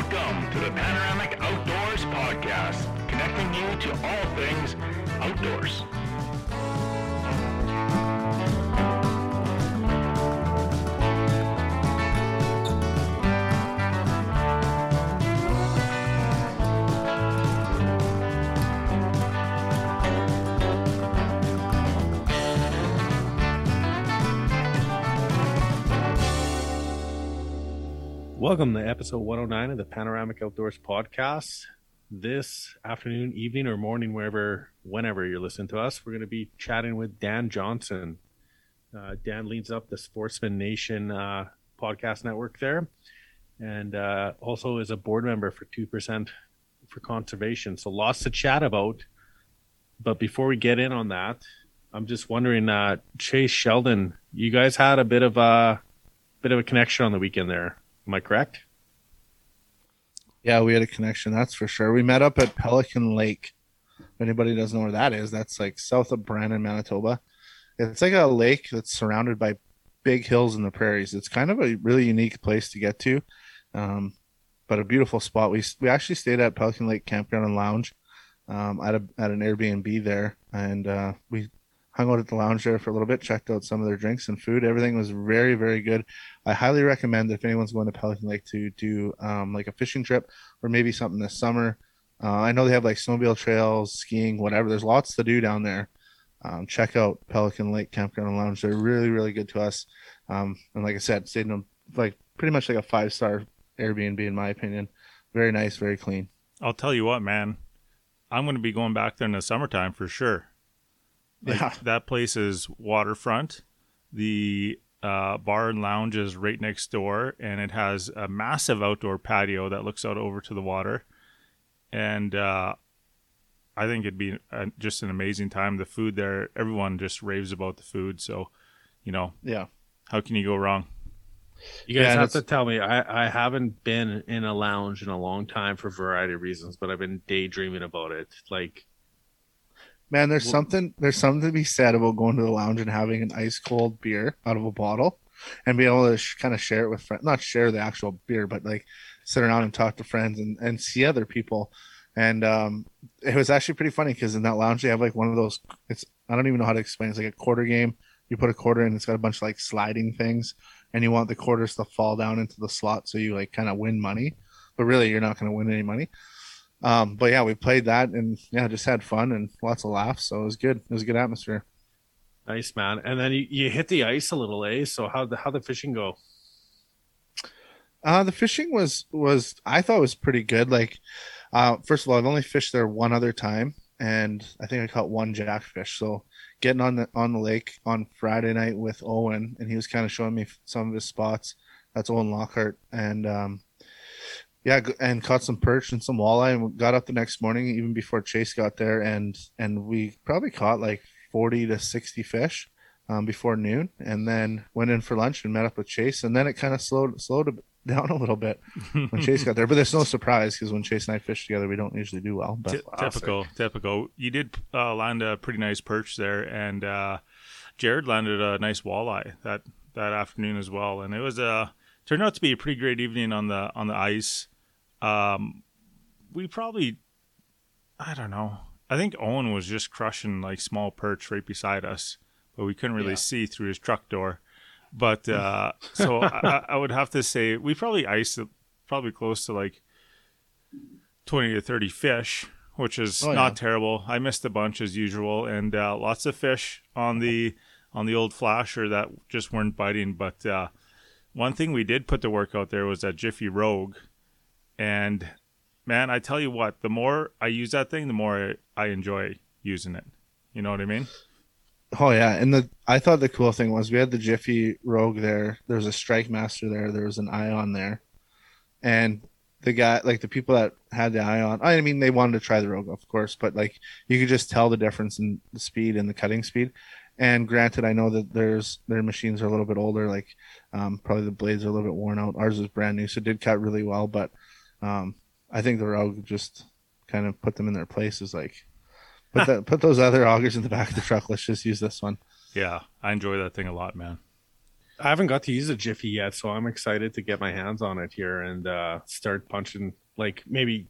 Welcome to the Panoramic Outdoors Podcast, connecting you to all things outdoors. Welcome to episode 109 of the Panoramic Outdoors Podcast. This afternoon, evening, or morning, wherever, whenever you're listening to us, we're going to be chatting with Dan Johnson. Uh, Dan leads up the Sportsman Nation uh, podcast network there, and uh, also is a board member for 2% for conservation. So lots to chat about. But before we get in on that, I'm just wondering, uh, Chase Sheldon, you guys had a bit of a bit of a connection on the weekend there. Am I correct? Yeah, we had a connection, that's for sure. We met up at Pelican Lake. If anybody doesn't know where that is, that's like south of Brandon, Manitoba. It's like a lake that's surrounded by big hills in the prairies. It's kind of a really unique place to get to, um, but a beautiful spot. We we actually stayed at Pelican Lake Campground and Lounge um, at a at an Airbnb there, and uh, we hung out at the lounge there for a little bit, checked out some of their drinks and food. Everything was very, very good. I highly recommend if anyone's going to Pelican Lake to do um, like a fishing trip or maybe something this summer. Uh, I know they have like snowmobile trails, skiing, whatever. There's lots to do down there. Um, check out Pelican Lake Campground and Lounge. They're really, really good to us. Um, and like I said, stayed in a, like pretty much like a five star Airbnb in my opinion. Very nice, very clean. I'll tell you what, man. I'm going to be going back there in the summertime for sure. Like, Yeah. That place is waterfront. The uh, bar and lounge is right next door, and it has a massive outdoor patio that looks out over to the water. And uh, I think it'd be uh just an amazing time. The food there, everyone just raves about the food. So, you know, Yeah. how can you go wrong? You guys Yeah, have to tell me. I, I haven't been in a lounge in a long time for a variety of reasons, but I've been daydreaming about it. Like, Man, there's Well- something there's something to be said about going to the lounge and having an ice cold beer out of a bottle, and being able to sh- kind of share it with friends. Not share the actual beer, but like sit around and talk to friends and and see other people. And um, it was actually pretty funny because in that lounge they have like one of those. It's I don't even know how to explain. It's like a quarter game. You put a quarter in. It's got a bunch of like sliding things, and you want the quarters to fall down into the slot so you like kind of win money. But really, you're not going to win any money. Um, but yeah, we played that and yeah, just had fun and lots of laughs. So it was good. It was a good atmosphere. nice man. And then you, you hit the ice a little, eh? So how the how the fishing go? Uh, the fishing was was I thought was pretty good. Like, uh, first of all, I've only fished there one other time, and I think I caught one jackfish. So getting on the on the lake on Friday night with Owen, and he was kind of showing me some of his spots. That's Owen Lockhart, and um, yeah, and caught some perch and some walleye, and got up the next morning even before Chase got there, and and we probably caught like forty to sixty fish. Um, before noon, and then went in for lunch and met up with Chase, and then it kind of slowed slowed a bit down a little bit when Chase got there. But there's no surprise because when Chase and I fish together, we don't usually do well. But Ty- typical, typical. You did uh, land a pretty nice perch there, and uh, Jared landed a nice walleye that that afternoon as well. And it was a turned out to be a pretty great evening on the on the ice. Um, we probably, I don't know. I think Owen was just crushing like small perch right beside us, but we couldn't really Yeah. see through his truck door. But uh, so I, I would have to say we probably iced it probably close to like 20 to 30 fish, which is Oh, not yeah. terrible. I missed a bunch as usual, and uh, lots of fish on the on the old flasher that just weren't biting. But uh, one thing we did put to work out there was that Jiffy Rogue, and man, I tell you what, the more I use that thing, the more I, enjoy using it. You know what I mean? oh yeah, and the I thought the cool thing was we had the Jiffy Rogue there. There was a Strike Master there. There was an Ion there, and the guy like the people that had the Ion. I mean, they wanted to try the Rogue, of course, but like you could just tell the difference in the speed and the cutting speed. And granted, I know that there's their machines are a little bit older, like um, probably the blades are a little bit worn out. Ours is brand new, so it did cut really well. But um, I think the Rogue just kind of put them in their places. Like put that, put those other augers in the back of the truck. Let's just use this one. Yeah, I enjoy that thing a lot, man. I haven't got to use a Jiffy yet, so I'm excited to get my hands on it here and uh, start punching. Like maybe, you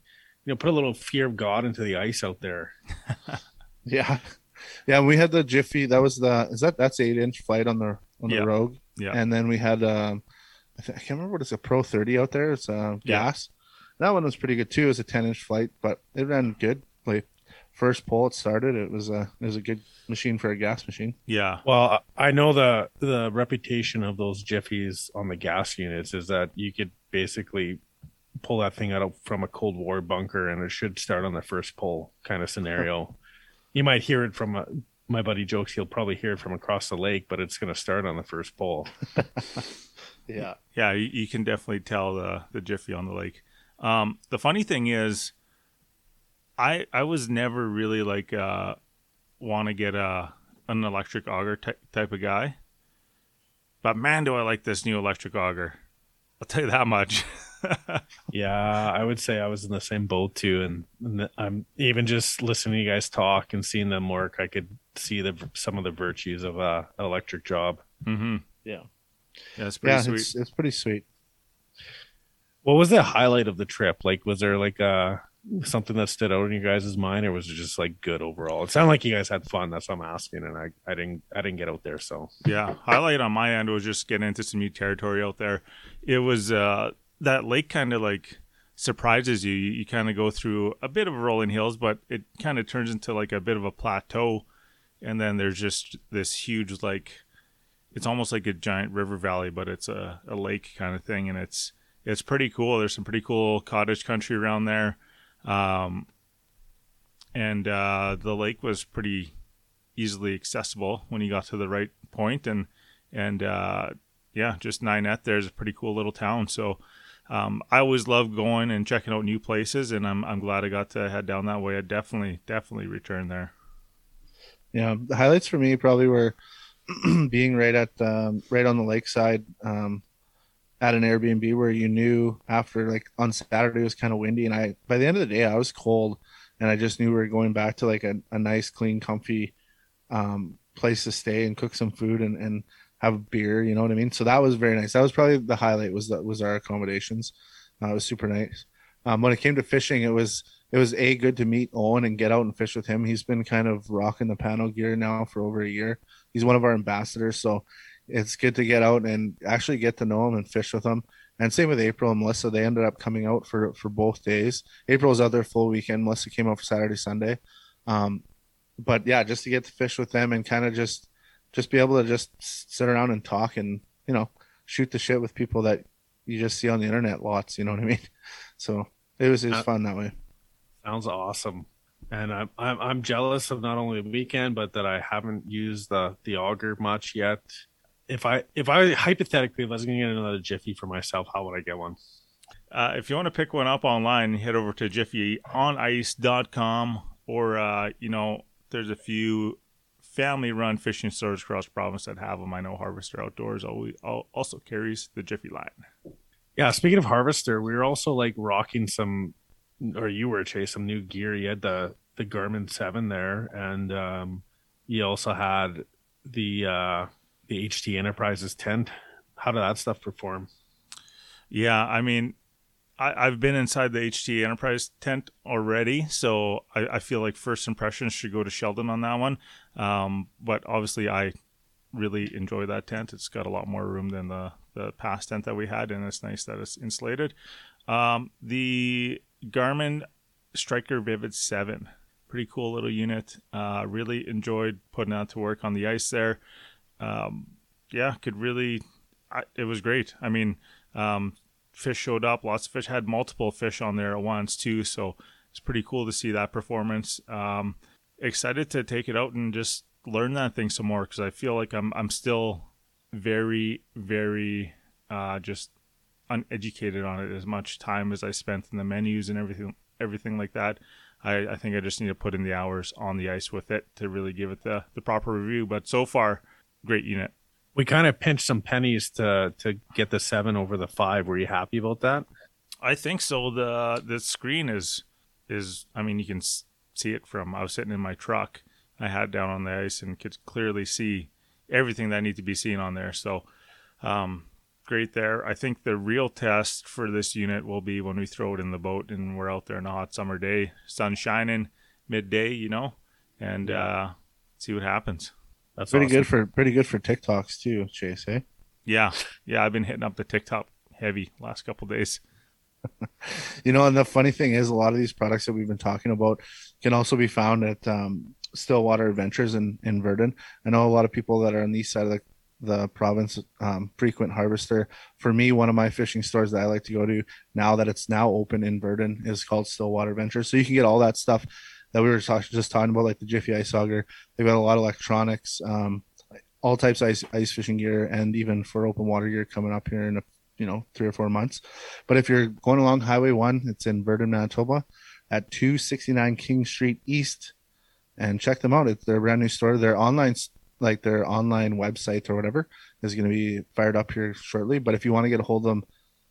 know, put a little fear of God into the ice out there. Yeah, yeah. We had the Jiffy. That was the is that that's eight inch flight on the on Yeah. the Rogue. Yeah. And then we had um, I, th- I can't remember what it's a Pro 30 out there. It's uh, Yeah. gas. That one was pretty good too. It was a 10 inch flight, but it ran good. Like first pull it started, it was a it was a good machine for a gas machine. Yeah. Well, I I know the the reputation of those Jiffies on the gas units is that you could basically pull that thing out of, from a Cold War bunker and it should start on the first pull kind of scenario. you might hear it from a, my buddy jokes he'll probably hear it from across the lake, but it's going to start on the first pull. Yeah. Yeah, you, you can definitely tell the the Jiffy on the lake. Um, the funny thing is, I I was never really like uh, want to get a an electric auger ty- type of guy, but man, do I like this new electric auger! I'll tell you that much. Yeah, I would say I was in the same boat too, and, and I'm even just listening to you guys talk and seeing them work. I could see the some of the virtues of a an electric job. mm-hmm. Yeah. Yeah, it's pretty Yeah, sweet. it's it's pretty sweet. What was the highlight of the trip? Like, was there like uh something that stood out in you guys' mind, or was it just like good overall? It sounded like you guys had fun. That's what I'm asking, and I, I didn't I didn't get out there, so yeah highlight on my end was just getting into some new territory out there it was uh that lake kind of like surprises you you, you kind of go through a bit of rolling hills but it kind of turns into like a bit of a plateau and then there's just this huge like it's almost like a giant river valley but it's a, a lake kind of thing and it's it's pretty cool. There's some pretty cool cottage country around there. Um and uh the lake was pretty easily accessible when you got to the right point. And and uh yeah just Ninette there's a pretty cool little town. So um, I always love going and checking out new places and I'm, I'm glad I got to head down that way. I definitely definitely return there. Yeah, the highlights for me probably were being right at um, right on the lakeside. Um, at an Airbnb where you knew after like on Saturday it was kind of windy and I by the end of the day I was cold and I just knew we were going back to like a, a nice clean comfy um, place to stay and cook some food and, and have a beer you know what I mean so that was very nice that was probably the highlight was that was our accommodations uh, it was super nice um, when it came to fishing it was it was a good to meet Owen and get out and fish with him. He's been kind of rocking the panel gear now for over a year. He's one of our ambassadors, so it's good to get out and actually get to know them and fish with them. And same with April and Melissa. They ended up coming out for for both days. April was out there full weekend. Melissa came out for Saturday, Sunday. Um, but yeah, just to get to fish with them and kind of just just be able to just sit around and talk and you know shoot the shit with people that you just see on the internet lots. You know what I mean? So it was it was Uh, fun that way. sounds awesome. And I'm, I'm I'm jealous of not only the weekend, but that I haven't used the the auger much yet. If I if I hypothetically if I was going to get another Jiffy for myself, how would I get one? uh, if you want to pick one up online head over to jiffyonice.com or uh, you know there's a few family run fishing stores across the province that have them I know Harvester Outdoors always, also carries the Jiffy line Yeah, speaking of Harvester, we were also like rocking some, or you were Chase some new gear. You had the the Garmin Seven there, and um, you also had the uh, the HT Enterprises tent. How did that stuff perform? Yeah, I mean, I, I've been inside the HT Enterprise tent already, so I, I feel like first impressions should go to Sheldon on that one. Um, but obviously, I really enjoy that tent. It's got a lot more room than the the past tent that we had, and it's nice that it's insulated. Um, the Garmin Striker Vivid Seven, pretty cool little unit. Uh, really enjoyed putting that to work on the ice there. Um, yeah, could really. I, it was great. I mean, um, fish showed up. Lots of fish had multiple fish on there at once too. So it's pretty cool to see that performance. Um, excited to take it out and just learn that thing some more because I feel like I'm I'm still very very uh, just uneducated on it. As much time as I spent in the menus and everything everything like that. I, I think I just need to put in the hours on the ice with it to really give it the, the proper review. But so far, great unit. We kind of pinched some pennies to to get the seven over the five. Were you happy about that? I think so. the The screen is is. I mean, you can see it from. I was sitting in my truck. I had down on the ice and could clearly see everything that needed to be seen on there. So, um, great there. I think the real test for this unit will be when we throw it in the boat and we're out there on a hot summer day, sun shining, midday, you know, and uh, see what happens. That's Pretty awesome. good for pretty good for TikToks too, Chase. Eh? Yeah, yeah, I've been hitting up the TikTok heavy last couple days. You know, and the funny thing is, a lot of these products that we've been talking about can also be found at um, Stillwater Adventures in, in Virden. I know a lot of people that are on the east side of the, the province um, frequent harvester. For me, one of my fishing stores that I like to go to now that it's now open in Virden is called Stillwater Adventures. So you can get all that stuff that we were just talking about, like the Jiffy Ice Auger. They've got a lot of electronics, um, all types of ice, ice fishing gear, and even for open water gear coming up here in a you know three or four months. But if you're going along Highway One, it's in Virden, Manitoba, at 269 King Street East, and check them out. It's their brand new store. Their online, like their online website or whatever, is going to be fired up here shortly. But if you want to get a hold of them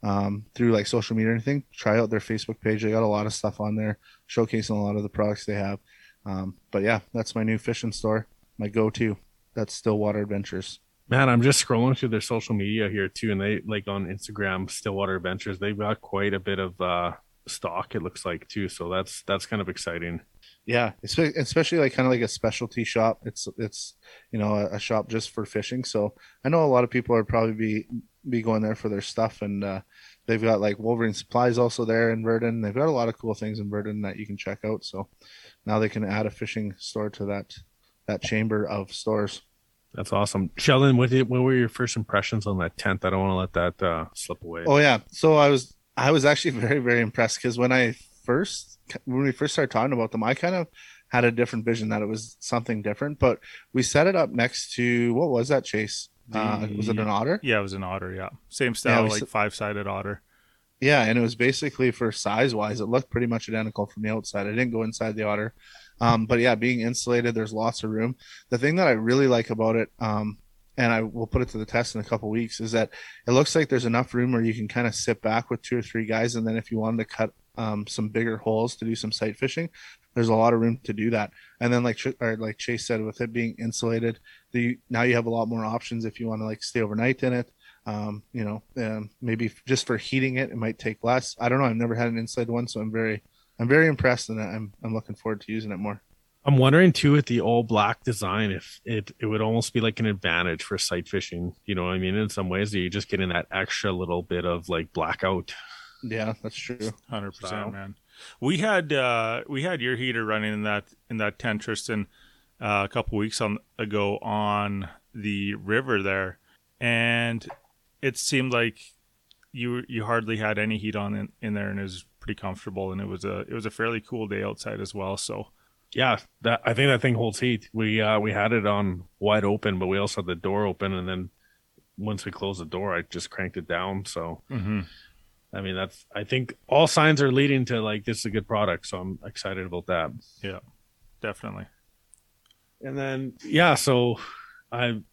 um, through like social media or anything, try out their Facebook page. They got a lot of stuff on there showcasing a lot of the products they have. Um, but yeah, that's my new fishing store, my go-to. That's Stillwater Adventures. Man, I'm just scrolling through their social media here too, and they like on Instagram, Stillwater Adventures. They've got quite a bit of uh, stock. It looks like too, so that's that's kind of exciting. Yeah, especially like kind of like a specialty shop. It's it's you know a, a shop just for fishing. So I know a lot of people are probably be be going there for their stuff, and uh, they've got like Wolverine supplies also there in Virden. They've got a lot of cool things in Virden that you can check out. So now they can add a fishing store to that that chamber of stores. That's awesome, Sheldon. What did what were your first impressions on that tent? I don't want to let that uh, slip away. Oh yeah. So I was I was actually very very impressed because when I first when we first started talking about them, I kind of had a different vision that it was something different. But we set it up next to what was that chase? Uh, was it an otter? Yeah, it was an otter. Yeah, same style, we like s- five sided otter. Yeah, and it was basically for size wise, it looked pretty much identical from the outside. I didn't go inside the otter, um, but yeah, being insulated, there's lots of room. The thing that I really like about it, um, and I will put it to the test in a couple weeks, is that it looks like there's enough room where you can kind of sit back with two or three guys, and then if you wanted to cut um, some bigger holes to do some sight fishing, there's a lot of room to do that. And then like or like Chase said, with it being insulated, the now you have a lot more options if you want to like stay overnight in it um, you know, um, maybe just for heating it, it might take less. I don't know. I've never had an inside one, so I'm very, I'm very impressed, and I'm, I'm looking forward to using it more. I'm wondering too with the all black design if it it would almost be like an advantage for sight fishing. You know what I mean? In some ways, you're just getting that extra little bit of like blackout. Yeah, that's true. Hundred percent, man. We had uh, we had your heater running in that in that tent, Tristan, uh, a couple weeks on ago on the river there, and it seemed like you you hardly had any heat on in, in there, and it was pretty comfortable, and it was a it was a fairly cool day outside as well. So Yeah, that I think that thing holds heat. We uh we had it on wide open, but we also had the door open, and then once we closed the door, I just cranked it down. So I mean, that's I think all signs are leading to like this is a good product. So I'm excited about that. yeah, definitely. And then yeah, so I'm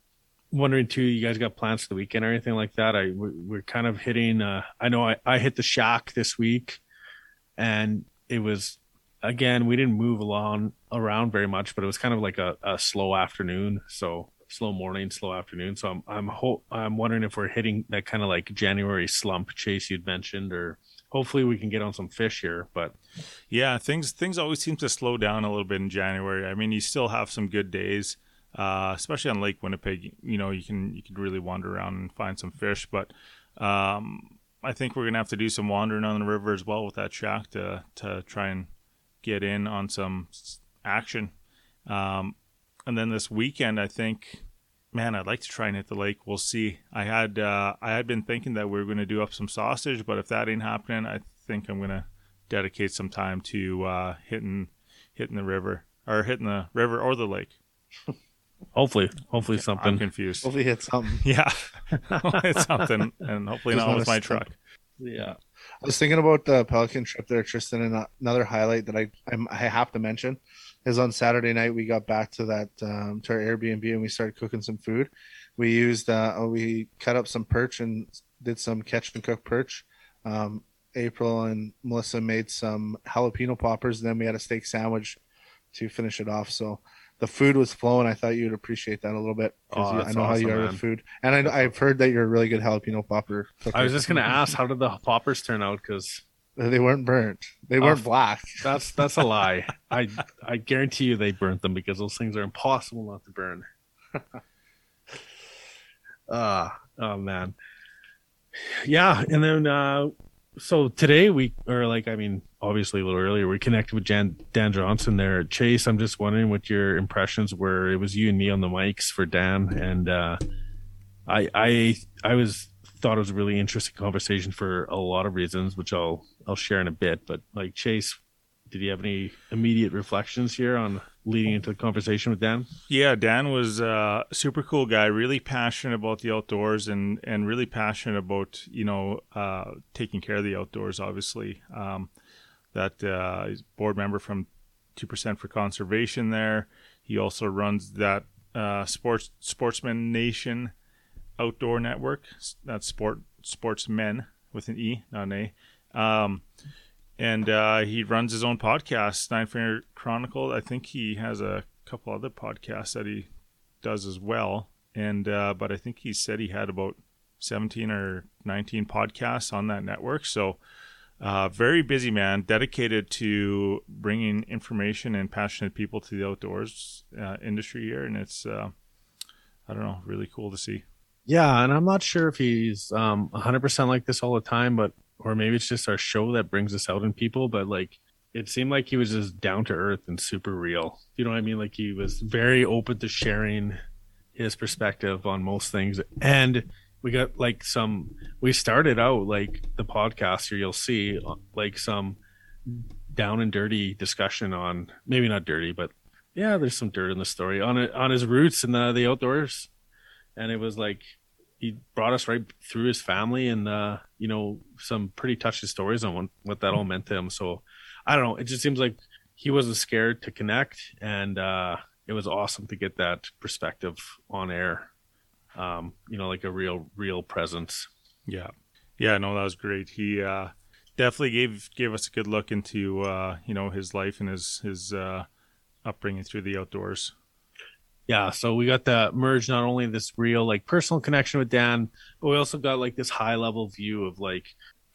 wondering too. You guys got plans for the weekend or anything like that? I we- we're kind of hitting. Uh, I know I I hit the shack this week, and it was again we didn't move along around very much, but it was kind of like a, a slow afternoon. So slow morning, slow afternoon. So I'm I'm ho- I'm wondering if we're hitting that kind of like January slump chase you'd mentioned, or hopefully we can get on some fish here. But Yeah, things things always seem to slow down a little bit in January. I mean, you still have some good days, uh, especially on Lake Winnipeg. You know, you can you can really wander around and find some fish. But um, I think we're gonna have to do some wandering on the river as well with that shack to to try and get in on some action. Um, and then this weekend, I think, man, I'd like to try and hit the lake. We'll see. I had uh, I had been thinking that we were going to do up some sausage, but if that ain't happening, I think I'm gonna dedicate some time to uh, hitting hitting the river or hitting the river or the lake. hopefully, hopefully something. I'm confused. Hopefully, hit something. Yeah, it's something, and hopefully Just not not with my stump. truck. Yeah. I was thinking about the Pelican trip there, Tristan, and another highlight that I I'm, I have to mention is on Saturday night we got back to that um, to our Airbnb and we started cooking some food. We used uh, we cut up some perch and did some catch and cook perch. Um, April and Melissa made some jalapeno poppers, and then we had a steak sandwich to finish it off. So the food was flowing. I thought you'd appreciate that a little bit. Oh, you- I know how you awesome, are man. with food, and I, I've heard that you're a really good jalapeno popper. I was just gonna ask, how did the poppers turn out? Because They weren't burnt. They weren't Oh. black. that's that's a lie. I I guarantee you they burnt them because those things are impossible not to burn. Ah, oh man. Yeah, and then uh so today we or like I mean obviously a little earlier we connected with Jan, Dan Johnson there. Chase, I'm just wondering what your impressions were. It was you and me on the mics for Dan and uh I I I was thought it was a really interesting conversation for a lot of reasons, which I'll I'll share in a bit. But like Chase, did you have any immediate reflections here on leading into the conversation with Dan? Yeah, Dan was a super cool guy, really passionate about the outdoors and, and really passionate about, you know, uh, taking care of the outdoors, obviously. Um, that uh, he's board member from 2% for Conservation there. He also runs that uh, sports Sportsman Nation outdoor network. That's sport sportsmen with an E, not an A. Um, and uh, he runs his own podcast, Nine Finger Chronicle. I think he has a couple other podcasts that he does as well. And uh, but I think he said he had about seventeen or nineteen podcasts on that network. So uh, very busy man, dedicated to bringing information and passionate people to the outdoors uh, industry here, and it's uh, I don't know, really cool to see. Yeah, and I'm not sure if he's um 100% like this all the time, but or maybe it's just our show that brings us out in people, but like it seemed like he was just down to earth and super real. You know what I mean? Like he was very open to sharing his perspective on most things. And we got like some we started out like the podcast here you'll see uh, like some down and dirty discussion on maybe not dirty, but yeah, there's some dirt in the story on it on his roots in the, the outdoors. And it was like he brought us right through his family and uh you know some pretty touching stories on what, that all meant to him so i don't know it just seems like he wasn't scared to connect and uh it was awesome to get that perspective on air um you know like a real real presence Yeah, yeah, no, that was great. He uh, definitely gave gave us a good look into uh, you know his life and his his uh, upbringing through the outdoors. Yeah so we got the merge not only this real like personal connection with dan but we also got like this high level view of like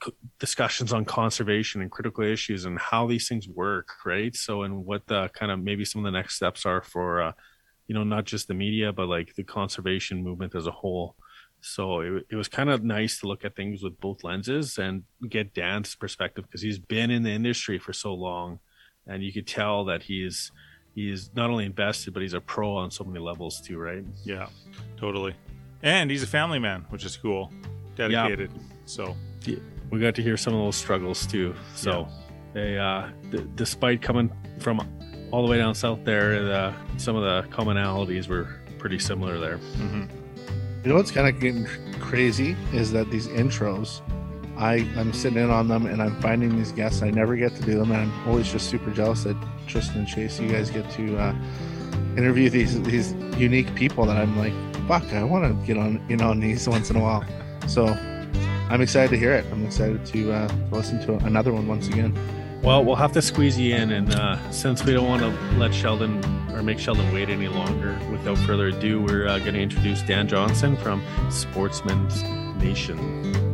c- discussions on conservation and critical issues and how these things work right? So and what the kind of maybe some of the next steps are for uh you know not just the media but like the conservation movement as a whole. So it, it was kind of nice to look at things with both lenses and get dan's perspective because he's been in the industry for so long and you could tell that he's he's not only invested but he's a pro on so many levels too right Yeah, totally. And he's a family man, which is cool. Dedicated. So we got to hear some of those struggles too so they uh d- despite coming from all the way down south there uh, some of the commonalities were pretty similar there mhm. You know what's kind of getting crazy is that these intros, I I'm sitting in on them and I'm finding these guests. I never get to do them, and I'm always just super jealous that Tristan and Chase, you guys get to uh, interview these these unique people that I'm like, fuck, I want to get on in on these once in a while. So I'm excited to hear it. I'm excited to, uh, to listen to another one once again. well we'll have to squeeze you in and uh since we don't want to let sheldon or make sheldon wait any longer without further ado we're uh, going to introduce dan johnson from sportsman's nation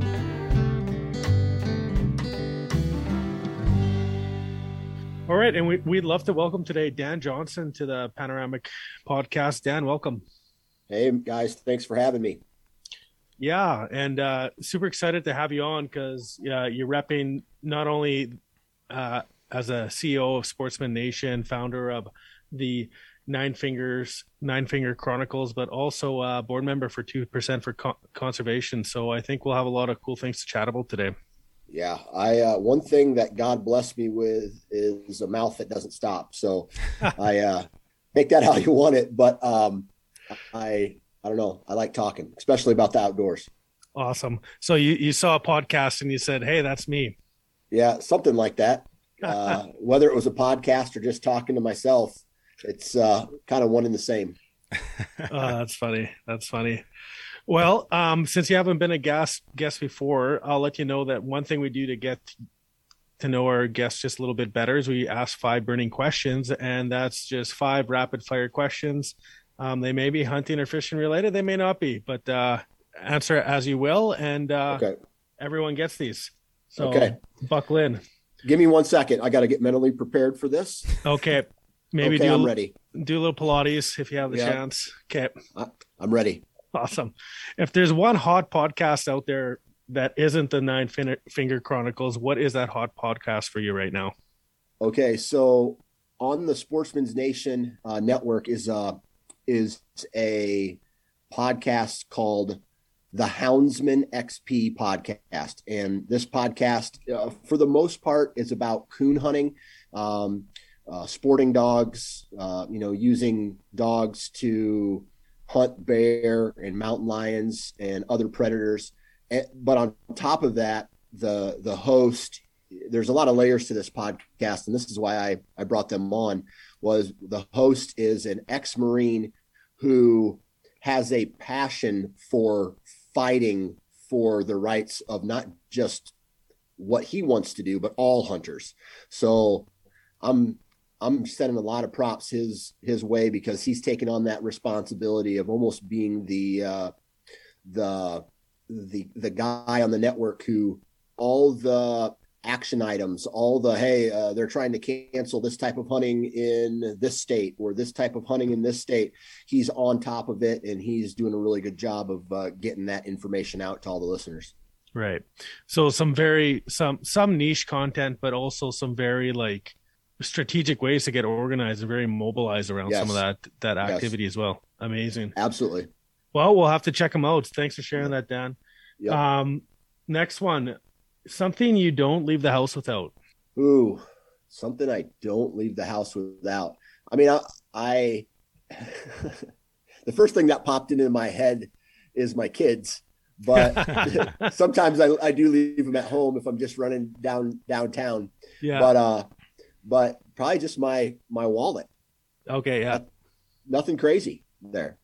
All right, and we, we'd love to welcome today Dan Johnson to the Panoramic Podcast. Dan, welcome. Hey guys, thanks for having me. Yeah, and uh, super excited to have you on because uh, you're repping not only uh, as a CEO of Sportsman Nation, founder of the Nine Fingers Nine Finger Chronicles, but also a board member for Two Percent for Con- Conservation. So I think we'll have a lot of cool things to chat about today. Yeah, I uh, one thing that God blessed me with is a mouth that doesn't stop. So I uh, make that how you want it, but um, I I don't know. I like talking, especially about the outdoors. Awesome. So you you saw a podcast and you said, "Hey, that's me." Yeah, something like that. Uh, whether it was a podcast or just talking to myself, it's uh, kind of one and the same. oh, that's funny. That's funny. Well, um, since you haven't been a guest guest before, I'll let you know that one thing we do to get to know our guests just a little bit better is we ask five burning questions, and that's just five rapid fire questions. Um, they may be hunting or fishing related, they may not be, but uh, answer as you will, and uh, Okay. everyone gets these. So Okay. buckle in. Give me one second. I got to get mentally prepared for this. Okay, maybe okay, do I'm a, ready. do a little Pilates if you have the Yeah. chance. Okay, I'm ready. Awesome. If there's one hot podcast out there that isn't the Nine Finger Chronicles, what is that hot podcast for you right now? Okay, so on the Sportsman's Nation uh, network is uh is a podcast called the Houndsman XP podcast, and this podcast, uh, for the most part, is about coon hunting, um, uh, sporting dogs, uh, you know, using dogs to hunt bear and mountain lions and other predators. But on top of that, the the host there's a lot of layers to this podcast and this is why I, I brought them on was the host is an ex-marine who has a passion for fighting for the rights of not just what he wants to do but all hunters so i'm i'm sending a lot of props his his way because he's taken on that responsibility of almost being the uh the the the guy on the network who all the action items, all the hey, uh, they're trying to cancel this type of hunting in this state or this type of hunting in this state. He's on top of it, and he's doing a really good job of uh, getting that information out to all the listeners. Right. So some very some some niche content, but also some very like strategic ways to get organized and very mobilized around some of Yes. that that Yes. activity as well. Amazing. Absolutely. Well, we'll have to check them out. Thanks for sharing that, Dan. Yep. Um, next one, something you don't leave the house without. Ooh, something I don't leave the house without. I mean, I, I the first thing that popped into my head is my kids, but sometimes I, I do leave them at home if I'm just running down downtown. yeah. But uh, but probably just my my wallet. okay. Yeah. Nothing crazy there.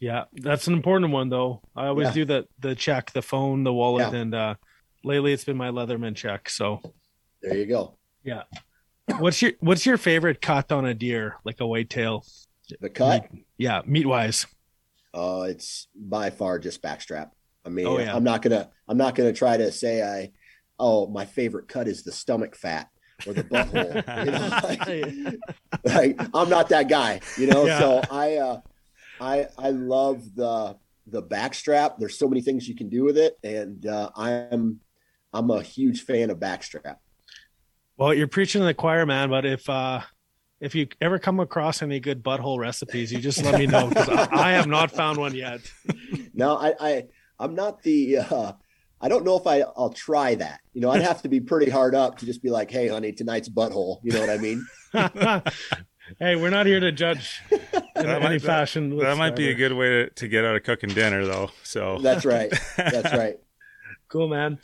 Yeah. That's an important one though. I always Yeah. do the the check, the phone, the wallet, Yeah. and uh, lately it's been my Leatherman check. So, There you go. Yeah. What's your what's your favorite cut on a deer, like a whitetail? The cut. Yeah, meat wise. Uh, it's by far just backstrap. I mean, Oh, yeah. I'm not gonna I'm not gonna try to say I oh my favorite cut is the stomach fat or the butthole. you know, like, like, I'm not that guy, you know. Yeah. So I uh, I I love the the backstrap. There's so many things you can do with it, and uh, I'm I'm a huge fan of backstrap. Well, you're preaching to the choir, man. But if uh, if you ever come across any good butthole recipes, you just let me know because I, I have not found one yet. No, I, I I'm not the uh I don't know if I I'll try that. You know, I'd have to be pretty hard up to just be like, "Hey, honey, tonight's butthole." You know what I mean? hey, we're not here to judge in That any might- fashion. That might be a good way to, to get out of cooking dinner, though. So That's right. That's right. Cool, man.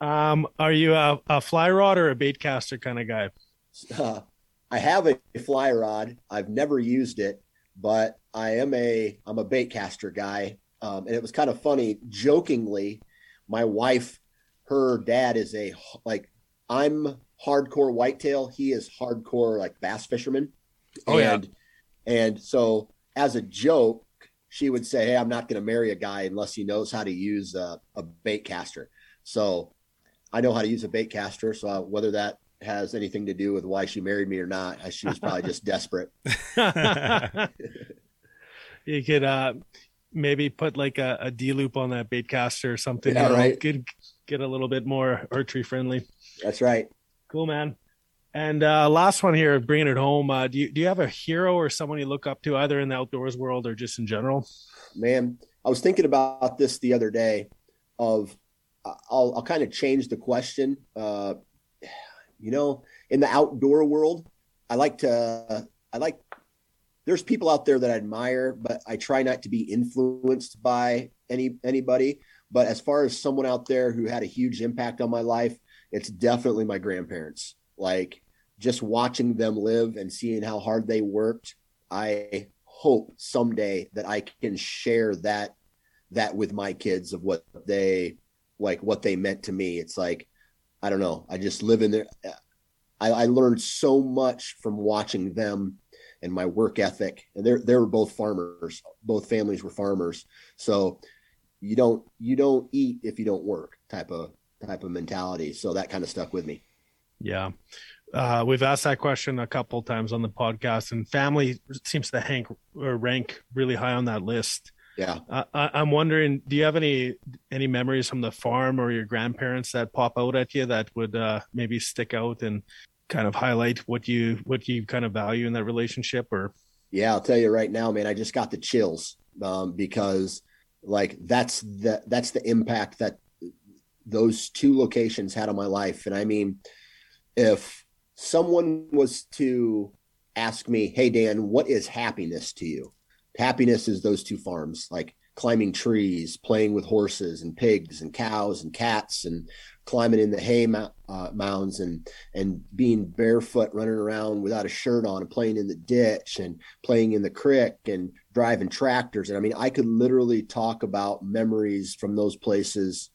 Um, are you a, a fly rod or a bait caster kind of guy? Uh, I have a fly rod. I've never used it, but I am a I'm a bait caster guy. Um, and it was kind of funny. Jokingly, my wife, her dad is a like I'm hardcore whitetail. He is hardcore like bass fisherman. Oh, yeah. and, And so as a joke, she would say, "Hey, I'm not going to marry a guy unless he knows how to use a, a bait caster." So I know how to use a bait caster. So uh, whether that has anything to do with why she married me or not, she was probably just desperate. you could uh, maybe put like a, a D loop on that bait caster or something. Yeah, you know, right. Get get a little bit more archery friendly. That's right. Cool, man. And uh, last one here, bringing it home. Uh, do you do you have a hero or someone you look up to, either in the outdoors world or just in general? Man, I was thinking about this the other day. Of I'll I'll kind of change the question. Uh, you know, in the outdoor world, I like to I like. There's people out there that I admire, but I try not to be influenced by any anybody. But as far as someone out there who had a huge impact on my life, it's definitely my grandparents. Like just watching them live and seeing how hard they worked. I hope someday that I can share that that with my kids of what they like what they meant to me. It's like I don't know. I just live in there. I, I learned so much from watching them and my work ethic. And they're they were both farmers. Both families were farmers. So you don't you don't eat if you don't work type of type of mentality. So that kind of stuck with me. Yeah. Uh, we've asked that question a couple times on the podcast, and family seems to hank or rank really high on that list. Yeah. Uh, I, am wondering, do you have any any memories from the farm or your grandparents that pop out at you that would uh, maybe stick out and kind of highlight what you what you kind of value in that relationship? Or yeah, I'll tell you right now, man, I just got the chills um, because like that's the that's the impact that those two locations had on my life, and I mean, if someone was to ask me, "Hey Dan, what is happiness to you?" happiness is those two farms like climbing trees playing with horses and pigs and cows and cats and climbing in the hay uh, mounds and and being barefoot running around without a shirt on and playing in the ditch and playing in the creek and driving tractors. And i mean i could literally talk about memories from those places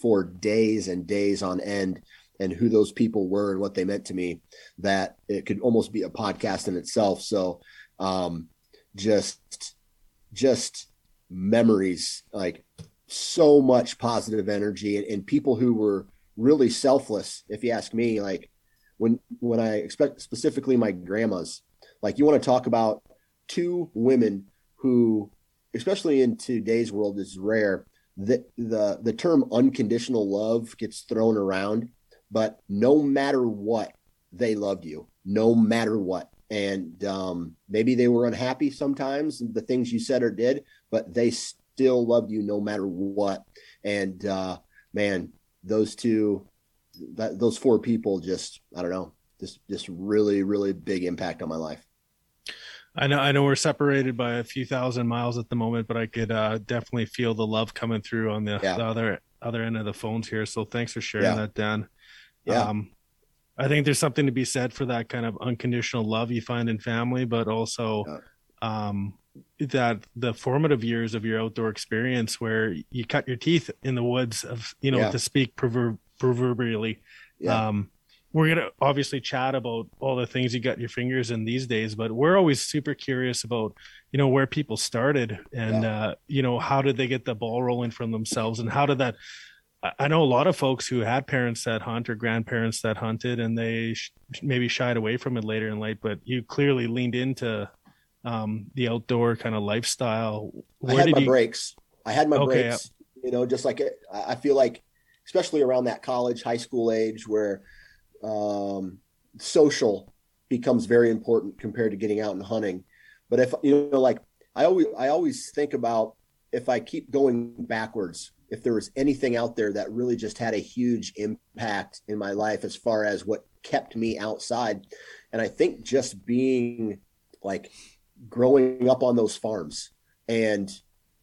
for days and days on end and who those people were and what they meant to me that it could almost be a podcast in itself. So um, just just memories like so much positive energy and, and, people who were really selfless if you ask me like when when i expect specifically my grandmas like you want to talk about two women who especially in today's world is rare that the the term unconditional love gets thrown around but no matter what they loved you no matter what. And um, maybe they were unhappy sometimes the things you said or did but they still loved you no matter what and uh, man those two that, those four people just i don't know just just really really big impact on my life I know I know we're separated by a few thousand miles at the moment, but I could uh, definitely feel the love coming through on the, yeah. the, other other end of the phones here. So thanks for sharing yeah. that, Dan. Yeah. Um, I think there's something to be said for that kind of unconditional love you find in family, but also yeah. Um, that the formative years of your outdoor experience where you cut your teeth in the woods of, you know, yeah. to speak proverb- proverbially. Yeah. Um, we're going to obviously chat about all the things you got your fingers in these days, but we're always super curious about, you know, where people started and, uh, you know, how did they get the ball rolling from themselves and how did that, I know a lot of folks who had parents that hunt or grandparents that hunted, and they sh- maybe shied away from it later in life. But you clearly leaned into um, the outdoor kind of lifestyle. Where I had my you... breaks. I had my okay, breaks. You know, just like it, I feel like, especially around that college, high school age, where um, social becomes very important compared to getting out and hunting. But if you know, like I always, I always think about if I keep going backwards if there was anything out there that really just had a huge impact in my life as far as what kept me outside. And I think just being like growing up on those farms and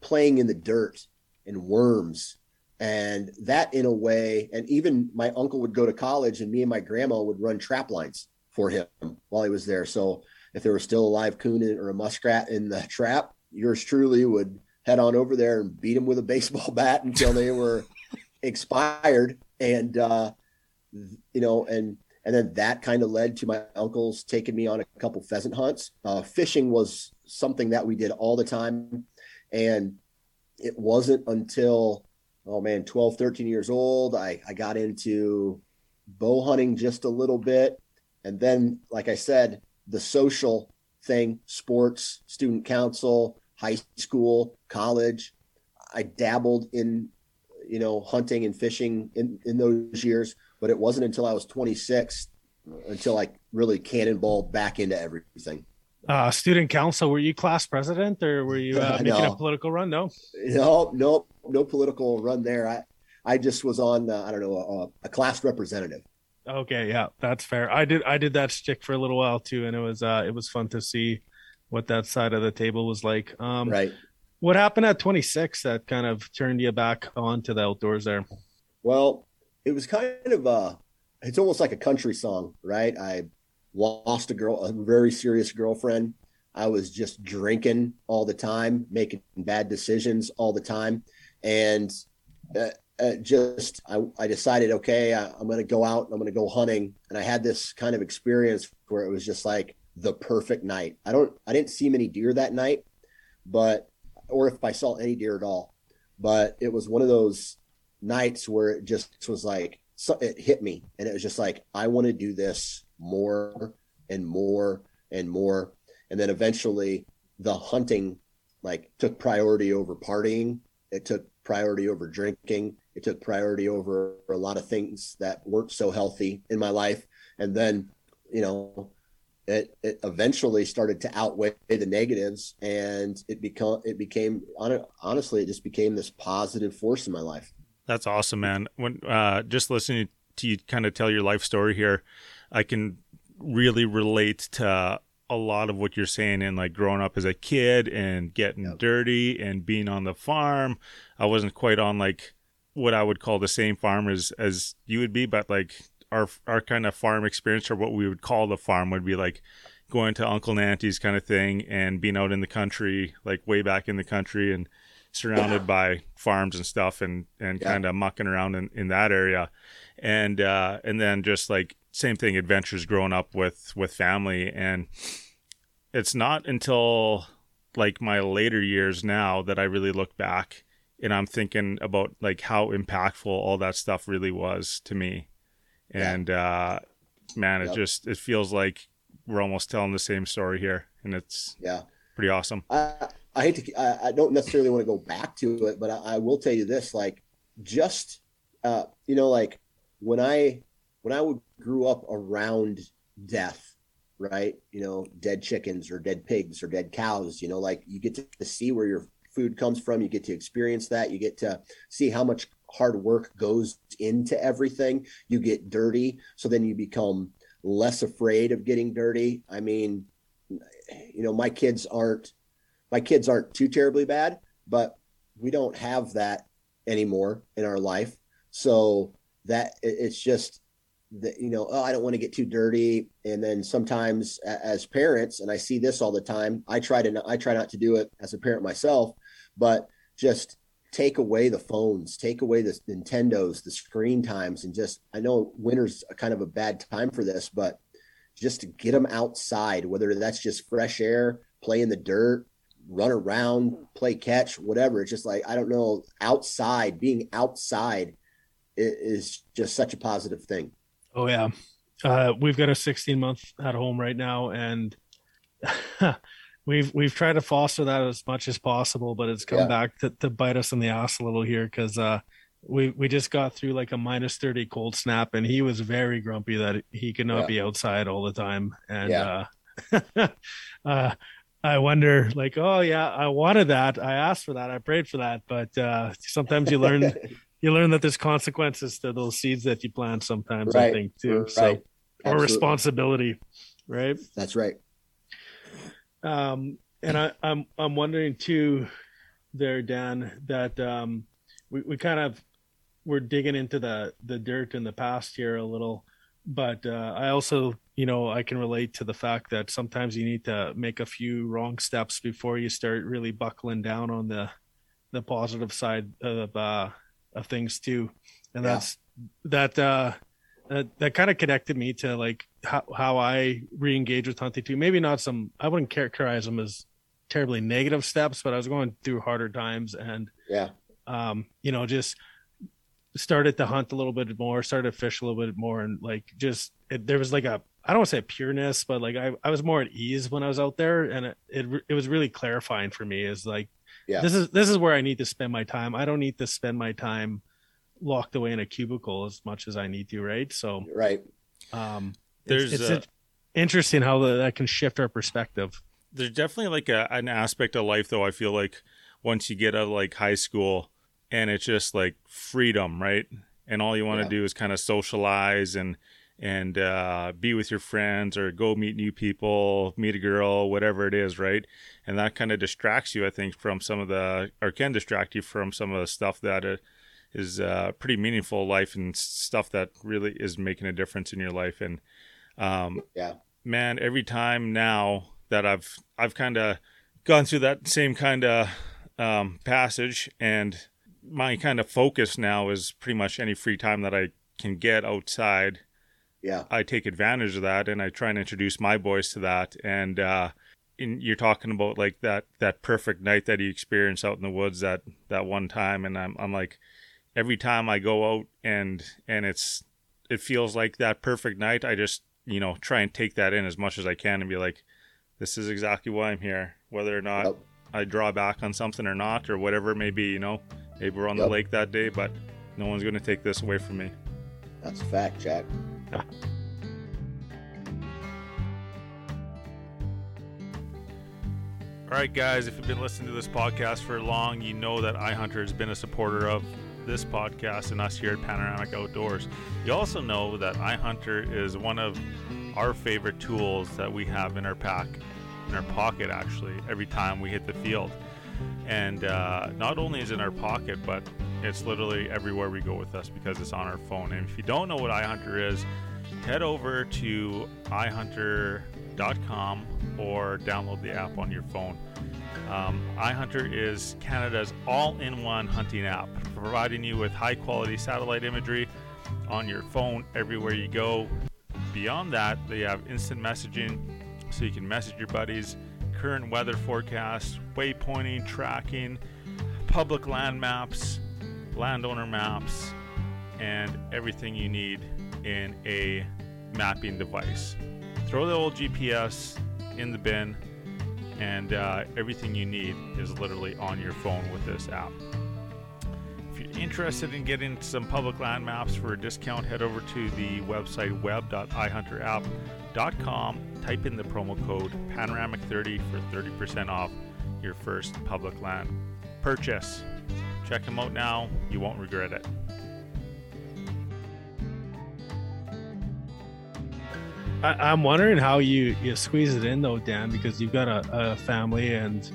playing in the dirt and worms and that in a way and even my uncle would go to college and me and my grandma would run trap lines for him while he was there so if there was still a live coon or a muskrat in the trap yours truly would head on over there and beat them with a baseball bat until they were expired. And, uh, you know, and, and then that kind of led to my uncles taking me on a couple pheasant hunts. Uh, fishing was something that we did all the time. And it wasn't until, oh man, 12, 13 years old, I, I got into bow hunting just a little bit. And then, like I said, the social thing, sports, student council, high school, college. I dabbled in, you know, hunting and fishing in, in those years, but it wasn't until I was 26 until I really cannonball back into everything. Uh, student council, were you class president or were you uh, making no. a political run? No, no, no, no political run there. I, I just was on, uh, I don't know, a, a, class representative. Okay. Yeah, that's fair. I did, I did that stick for a little while too. And it was, uh, it was fun to see what that side of the table was like. Um, right. What happened at 26 that kind of turned you back onto the outdoors there? Well, it was kind of a, it's almost like a country song, right? I lost a girl, a very serious girlfriend. I was just drinking all the time, making bad decisions all the time. And uh, uh, just I, I decided, okay, I, I'm going to go out. and I'm going to go hunting, and I had this kind of experience where it was just like the perfect night. I don't, I didn't see many deer that night, but or if I saw any deer at all, but it was one of those nights where it just was like so it hit me, and it was just like I want to do this more and more and more, and then eventually the hunting like took priority over partying. It took priority over drinking. It took priority over a lot of things that weren't so healthy in my life. And then, you know, it, it eventually started to outweigh the negatives and it become it became honestly it just became this positive force in my life that's awesome man when uh just listening to you kind of tell your life story here i can really relate to a lot of what you're saying and like growing up as a kid and getting yep. dirty and being on the farm. I wasn't quite on like what I would call the same farm as as you would be, but like our our kind of farm experience or what we would call the farm would be like going to Uncle and Auntie's kind of thing and being out in the country, like way back in the country and surrounded by farms and stuff and and yeah. kind of mucking around in, in that area and uh and then just like same thing adventures growing up with with family and it's not until like my later years now that I really look back and I'm thinking about like how impactful all that stuff really was to me. And yeah. uh man, yep. it just it feels like we're almost telling the same story here and it's yeah pretty awesome. I I hate to I, I don't necessarily want to go back to it, but I, I will tell you this like just uh you know like when I when I would grew up around death, right? You know, dead chickens or dead pigs or dead cows, you know, like you get to see where your food comes from, you get to experience that, you get to see how much hard work goes into everything. You get dirty, so then you become less afraid of getting dirty. I mean, you know, my kids aren't my kids aren't too terribly bad, but we don't have that anymore in our life. So that it's just that you know oh i don't want to get too dirty and then sometimes as parents and i see this all the time i try to i try not to do it as a parent myself but just take away the phones take away the nintendos the screen times and just i know winter's kind of a bad time for this but just to get them outside whether that's just fresh air play in the dirt run around play catch whatever it's just like i don't know outside being outside is just such a positive thing Oh yeah, uh, we've got a 16 month at home right now, and we've we've tried to foster that as much as possible, but it's come yeah. back to, to bite us in the ass a little here because uh, we we just got through like a minus 30 cold snap, and he was very grumpy that he could not yeah. be outside all the time, and yeah. uh, uh, I wonder, like, oh yeah, I wanted that, I asked for that, I prayed for that, but uh, sometimes you learn you learn that there's consequences to those seeds that you plant sometimes right. i think too. Right. so or responsibility right? That's right. Um and i i'm i'm wondering too there dan that um we, we kind of we're digging into the the dirt in the past here a little but uh, i also you know i can relate to the fact that sometimes you need to make a few wrong steps before you start really buckling down on the the positive side of uh of things too, and yeah. that's that uh that, that kind of connected me to like how, how I re-engage with hunting too. Maybe not some I wouldn't characterize them as terribly negative steps, but I was going through harder times and yeah, um, you know, just started to hunt a little bit more, started to fish a little bit more, and like just it, there was like a I don't want to say pureness, but like I, I was more at ease when I was out there, and it, it it was really clarifying for me. Is like yeah. this is this is where I need to spend my time. I don't need to spend my time locked away in a cubicle as much as I need to, right? So right. Um, there's it's, it's uh, interesting how the, that can shift our perspective. There's definitely like a, an aspect of life though. I feel like once you get out of like high school and it's just like freedom, right? And all you want to yeah. do is kind of socialize and and uh, be with your friends or go meet new people, meet a girl, whatever it is, right? And that kind of distracts you, I think, from some of the, or can distract you from some of the stuff that uh, uh, pretty meaningful life and stuff that really is making a difference in your life. And um, yeah, man, every time now that I've I've kind of gone through that same kind of um, passage and my kind of focus now is pretty much any free time that I can get outside. Yeah. I take advantage of that and I try and introduce my boys to that. And uh, in, you're talking about like that that perfect night that you experienced out in the woods that that one time, and I'm I'm like every time I go out and and it's it feels like that perfect night. I just you know try and take that in as much as I can and be like, this is exactly why I'm here, whether or not. Yep. I draw back on something or not, or whatever it may be, you know. Maybe we're on the lake that day, but no one's going to take this away from me. That's a fact, Jack. All right, guys, if you've been listening to this podcast for long, you know that iHunter has been a supporter of this podcast and us here at Panoramic Outdoors. You also know that iHunter is one of our favorite tools that we have in our pack, in our pocket, actually, every time we hit the field. And uh, not only is it in our pocket, but it's literally everywhere we go with us because it's on our phone. And if you don't know what iHunter is, head over to iHunter.com or download the app on your phone. Um, iHunter is Canada's all in one hunting app, providing you with high quality satellite imagery on your phone everywhere you go. Beyond that, they have instant messaging so you can message your buddies, current weather forecasts, waypointing, tracking, public land maps, landowner maps, and everything you need in a mapping device. Throw the old GPS in the bin, and uh, everything you need is literally on your phone with this app. If you're interested in getting some public land maps for a discount, head over to the website web.ihunterapp.com. Dot com type in the promo code Panoramic30 for 30% off your first public land purchase. Check them out now, you won't regret it. I, I'm wondering how you you squeeze it in though, Dan, because you've got a, a family and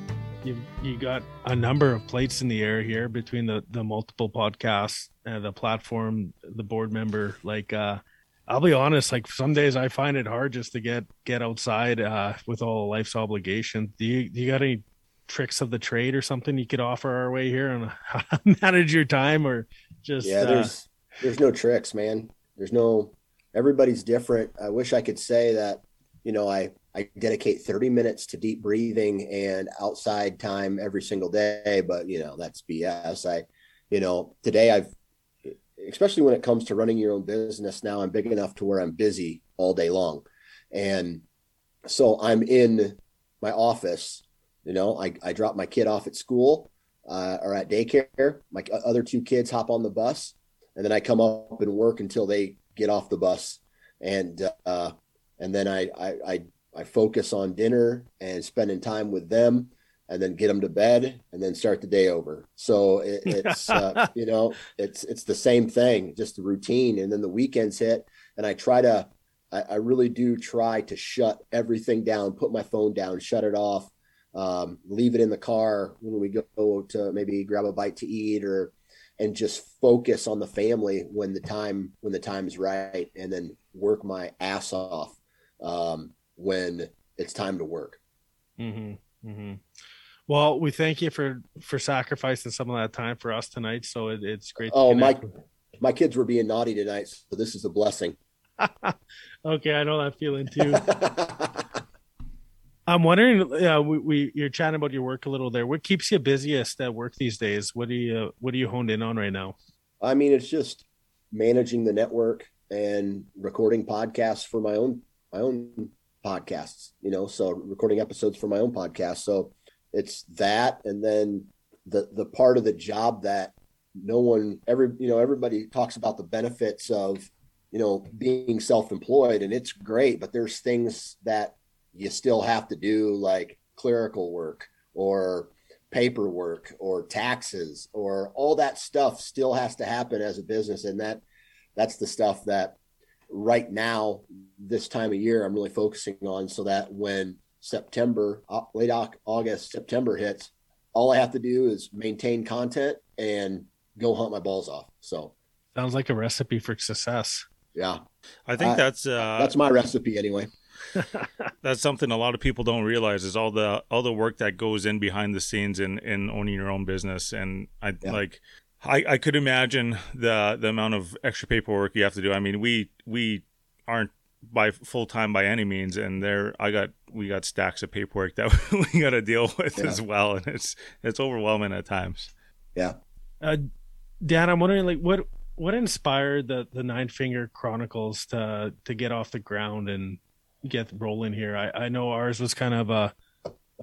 you you got a number of plates in the air here between the the multiple podcasts, uh, the platform, the board member. Like, uh, I'll be honest, like some days I find it hard just to get get outside uh, with all life's obligations. Do you do you got any tricks of the trade or something you could offer our way here on how to manage your time or just yeah, uh, there's there's no tricks, man. There's no everybody's different. I wish I could say that, you know, I I dedicate 30 minutes to deep breathing and outside time every single day, but you know, that's BS. I you know, today I've especially when it comes to running your own business now I'm big enough to where I'm busy all day long. And so I'm in my office, you know, I I drop my kid off at school uh, or at daycare. My other two kids hop on the bus and then I come up and work until they get off the bus, and uh, and then I, I I I focus on dinner and spending time with them, and then get them to bed, and then start the day over. So it, it's uh, you know it's it's the same thing, just the routine, and then the weekends hit, and I try to. I, I really do try to shut everything down, put my phone down, shut it off, um, leave it in the car when we go to maybe grab a bite to eat or and just focus on the family when the time when the time is right and then work my ass off um, when it's time to work Mm-hmm. Mm-hmm. Well, we thank you for for sacrificing some of that time for us tonight. So it, it's great. To Oh, my my kids were being naughty tonight so this is a blessing okay, I know that feeling too. I'm wondering. Yeah, we, we you're chatting about your work a little there. What keeps you busiest at work these days? What do you what are you honed in on right now? i mean it's just managing the network and recording podcasts for my own my own podcasts you know so recording episodes for my own podcast so it's that and then the the part of the job that no one every you know everybody talks about the benefits of you know being self-employed and it's great but there's things that you still have to do like clerical work or paperwork or taxes or all that stuff still has to happen as a business and that that's the stuff that right now this time of year i'm really focusing on so that when september late Au- august september hits all i have to do is maintain content and go hunt my balls off so Sounds like a recipe for success. yeah I think Uh, that's uh, that's my recipe anyway that's something a lot of people don't realize is all the all the work that goes in behind the scenes in in owning your own business and i Yeah. like I, I could imagine the the amount of extra paperwork you have to do. I mean, we we aren't by full time by any means, and there I got we got stacks of paperwork that we got to deal with Yeah. as well, and it's it's overwhelming at times. Yeah. Uh, Dan, I'm wondering, like, what what inspired the the Nine Finger Chronicles to to get off the ground and get rolling here? I I know ours was kind of a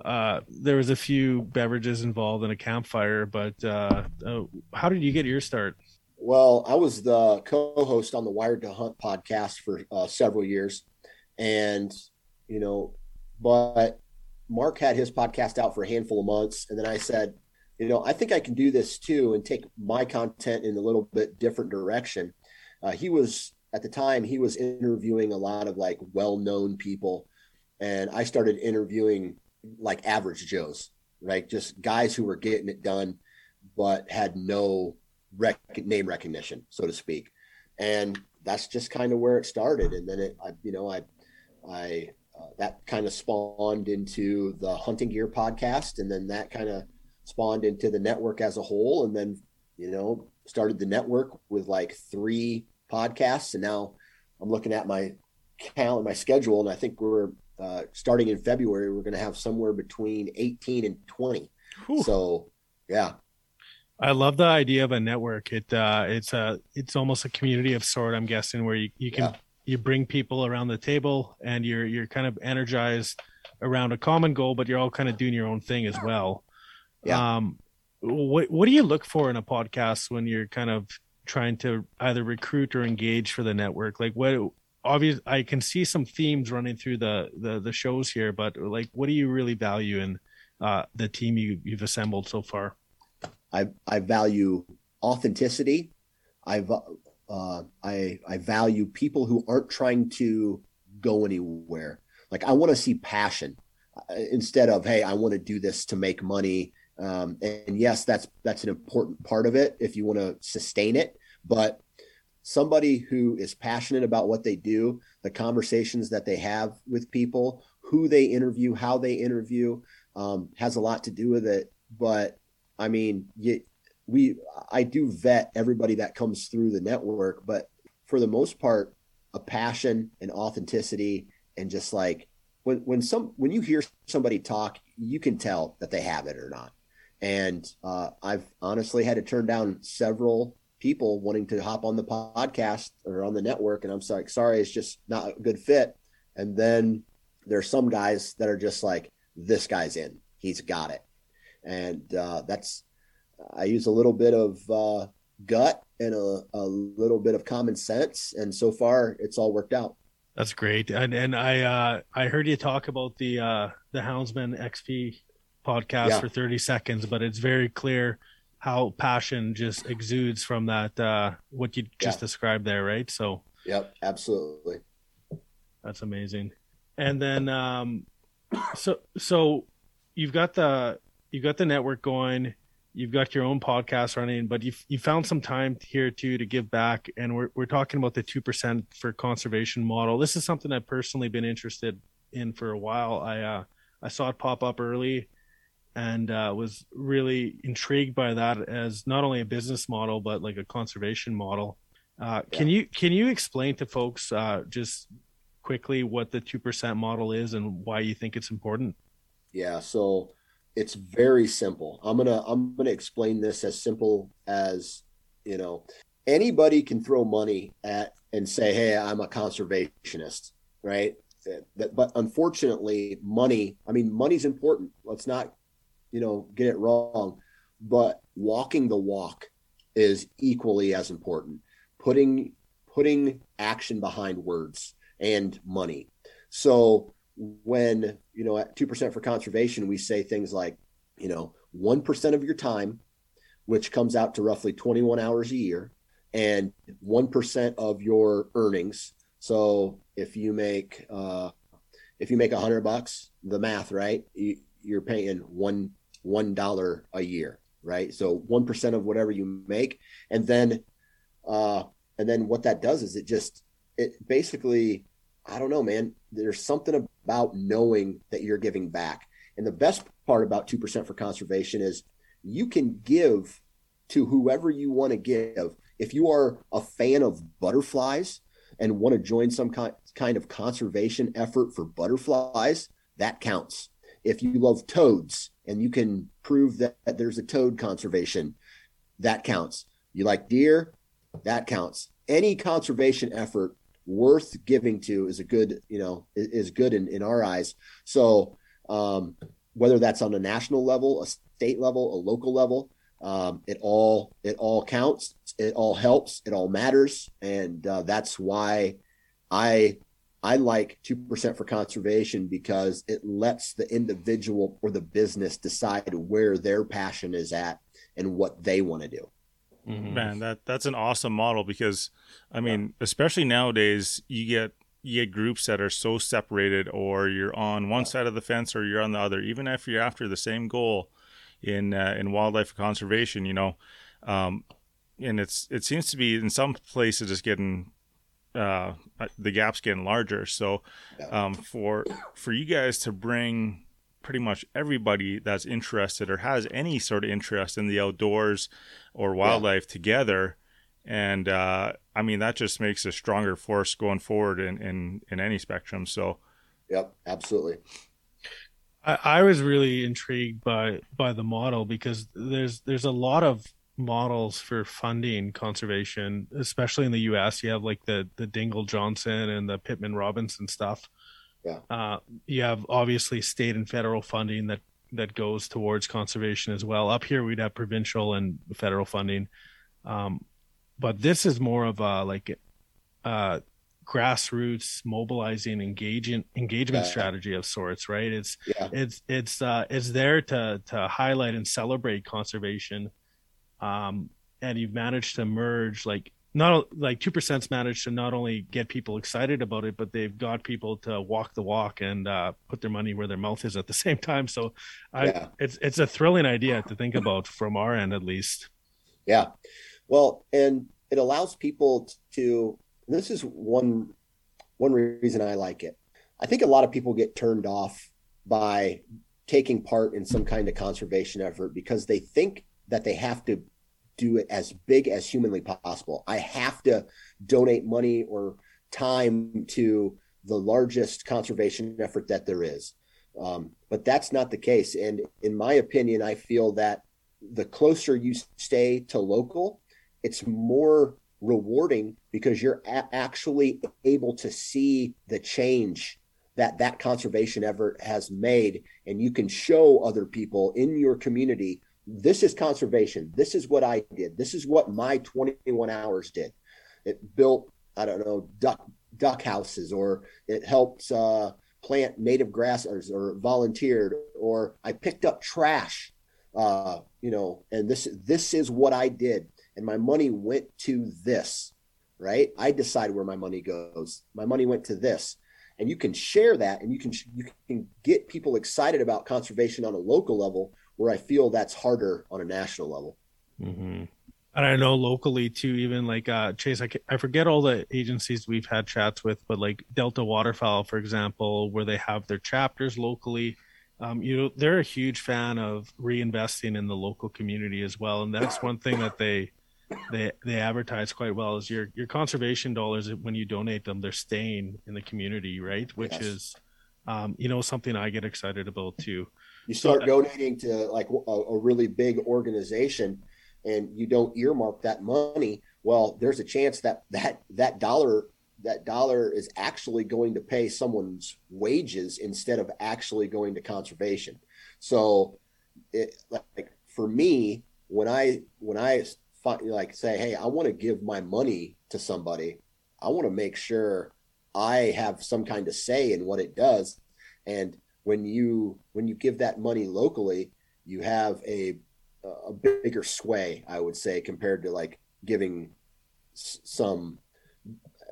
uh, there was a few beverages involved in a campfire, but uh, uh, how did you get your start? Well, I was the co-host on the Wired to Hunt podcast for uh, several years, and you know, but Mark had his podcast out for a handful of months, and then I said, you know, I think I can do this too and take my content in a little bit different direction. Uh, he was at the time he was interviewing a lot of like well-known people, and I started interviewing like average Joes, right? Just guys who were getting it done, but had no rec- name recognition, so to speak. And that's just kind of where it started. And then it, I, you know, I, I, uh, that kind of spawned into the hunting gear podcast. And then that kind of spawned into the network as a whole. And then, you know, started the network with like three podcasts. And now I'm looking at my calendar, my schedule. And I think we're uh, starting in February, we're going to have somewhere between 18 and 20. Whew. So yeah, I love the idea of a network. It uh, it's a it's almost a community of sort. I'm guessing where you, you can Yeah. you bring people around the table and you're you're kind of energized around a common goal, but you're all kind of doing your own thing as well. Yeah. Um, what what do you look for in a podcast when you're kind of trying to either recruit or engage for the network? Like what obvious I can see some themes running through the the the shows here, but like what do you really value in uh, the team you you've assembled so far? I I value authenticity. I uh, I I value people who aren't trying to go anywhere. Like I want to see passion uh, instead of hey, I want to do this to make money. Um, and yes, that's that's an important part of it if you want to sustain it. But somebody who is passionate about what they do, the conversations that they have with people, who they interview, how they interview, um, has a lot to do with it. But I mean, you, we I do vet everybody that comes through the network, but for the most part, a passion and authenticity and just like when when some when you hear somebody talk, you can tell that they have it or not. And uh, I've honestly had to turn down several people wanting to hop on the podcast or on the network, and I'm sorry, sorry, it's just not a good fit. And then there's some guys that are just like, this guy's in, he's got it, and uh, that's I use a little bit of uh, gut and a, a little bit of common sense, and so far it's all worked out. That's great. And and I uh I heard you talk about the uh the Houndsman XP podcast Yeah. for 30 seconds, but it's very clear how passion just exudes from that uh what you just Yeah. described there, right? So Yep, absolutely. that's amazing. And then um so so you've got the you've got the network going, you've got your own podcast running, but you you found some time here too to give back and we're we're talking about the 2% for conservation model. This is something I've personally been interested in for a while. I uh I saw it pop up early and uh, was really intrigued by that as not only a business model but like a conservation model. Uh, Can you can you explain to folks uh, just quickly what the two percent model is and why you think it's important? Yeah, so it's very simple. I'm gonna I'm gonna explain this as simple as you know anybody can throw money at and say, "Hey, I'm a conservationist," right? But unfortunately, money. I mean, money's important. Let's not you know get it wrong. But walking the walk is equally as important. Putting putting action behind words and money. So when you know at 2% for conservation we say things like you know 1% of your time which comes out to roughly 21 hours a year and 1% of your earnings so if you make uh if you make a hundred bucks the math right you, you're paying one one dollar a year right so 1% of whatever you make and then uh and then what that does is it just it basically I don't know, man. There's something about knowing that you're giving back. And the best part about 2% for conservation is you can give to whoever you want to give. If you are a fan of butterflies and want to join some kind of conservation effort for butterflies, that counts. If you love toads and you can prove that there's a toad conservation, that counts. You like deer, that counts. Any conservation effort worth giving to is a good, you know, is, good in, in our eyes. So um, whether that's on a national level, a state level, a local level, um, it all it all counts. It all helps. It all matters, and uh, that's why I I like 2% for conservation because it lets the individual or the business decide where their passion is at and what they want to do. Mm-hmm. Man, that that's an awesome model because I mean, yeah. especially nowadays you get you get groups that are so separated or you're on one side of the fence or you're on the other even if you're after the same goal in uh, in wildlife conservation, you know. Um, and it's it seems to be in some places it's getting uh, uh, the gap's getting larger. So um, for for you guys to bring pretty much everybody that's interested or has any sort of interest in the outdoors or wildlife yeah. together, and uh, I mean that just makes a stronger force going forward in in, in any spectrum. So, yep, absolutely. I, I was really intrigued by by the model because there's there's a lot of models for funding conservation, especially in the U.S. You have like the the Dingell Johnson and the Pittman Robinson stuff. Yeah. Uh, you have obviously state and federal funding that that goes towards conservation as well. Up here, we'd have provincial and federal funding, um, but this is more of a like uh, grassroots mobilizing engaging engagement yeah. strategy of sorts right it's yeah. it's it's uh it's there to to highlight and celebrate conservation um, and you've managed to merge like not like two percent's managed to not only get people excited about it, but they've got people to walk the walk and uh, put their money where their mouth is at the same time. So, I, yeah. it's it's a thrilling idea to think about from our end at least. Yeah, well, and it allows people to. This is one one reason I like it. I think a lot of people get turned off by taking part in some kind of conservation effort because they think that they have to do it as big as humanly possible. I have to donate money or time to the largest conservation effort that there is. Um, but that's not the case. And in my opinion, I feel that the closer you stay to local, it's more rewarding because you're a- actually able to see the change that that conservation effort has made and you can show other people in your community this is conservation. This is what I did. This is what my 21 hours did. It built, I don't know, duck duck houses, or it helped uh, plant native grasses, or volunteered, or I picked up trash. Uh, you know, and this this is what I did, and my money went to this. Right? I decide where my money goes. My money went to this, and you can share that, and you can you can get people excited about conservation on a local level where I feel that's harder on a national level. Mm-hmm. And I know locally too, even like uh, Chase, I, I forget all the agencies we've had chats with, but like Delta Waterfowl, for example, where they have their chapters locally. Um, you know, they're a huge fan of reinvesting in the local community as well, and that's one thing that they they they advertise quite well is your your conservation dollars when you donate them, they're staying in the community, right? Which yes. is, um, you know, something I get excited about too you start donating to like a, a, really big organization and you don't earmark that money well there's a chance that that that dollar that dollar is actually going to pay someone's wages instead of actually going to conservation. So it like for me when i when i like say hey i want to give my money to somebody. I want to make sure i have some kind of say in what it does. And when you when you give that money locally, you have a a bigger sway, I would say, compared to like giving some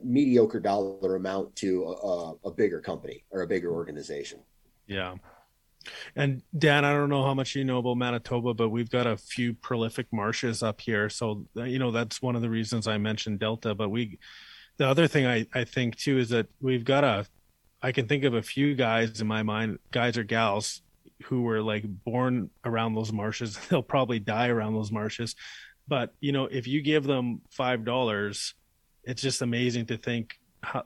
mediocre dollar amount to a, a bigger company or a bigger organization. Yeah. And Dan, I don't know how much you know about Manitoba, but we've got a few prolific marshes up here. So, uh, you know, that's one of the reasons I mentioned Delta. But we, the other thing I, I think too is that we've got a I can think of a few guys in my mind, guys or gals who were like born around those marshes. They'll probably die around those marshes but you know if you give them five dollars it's just amazing to think how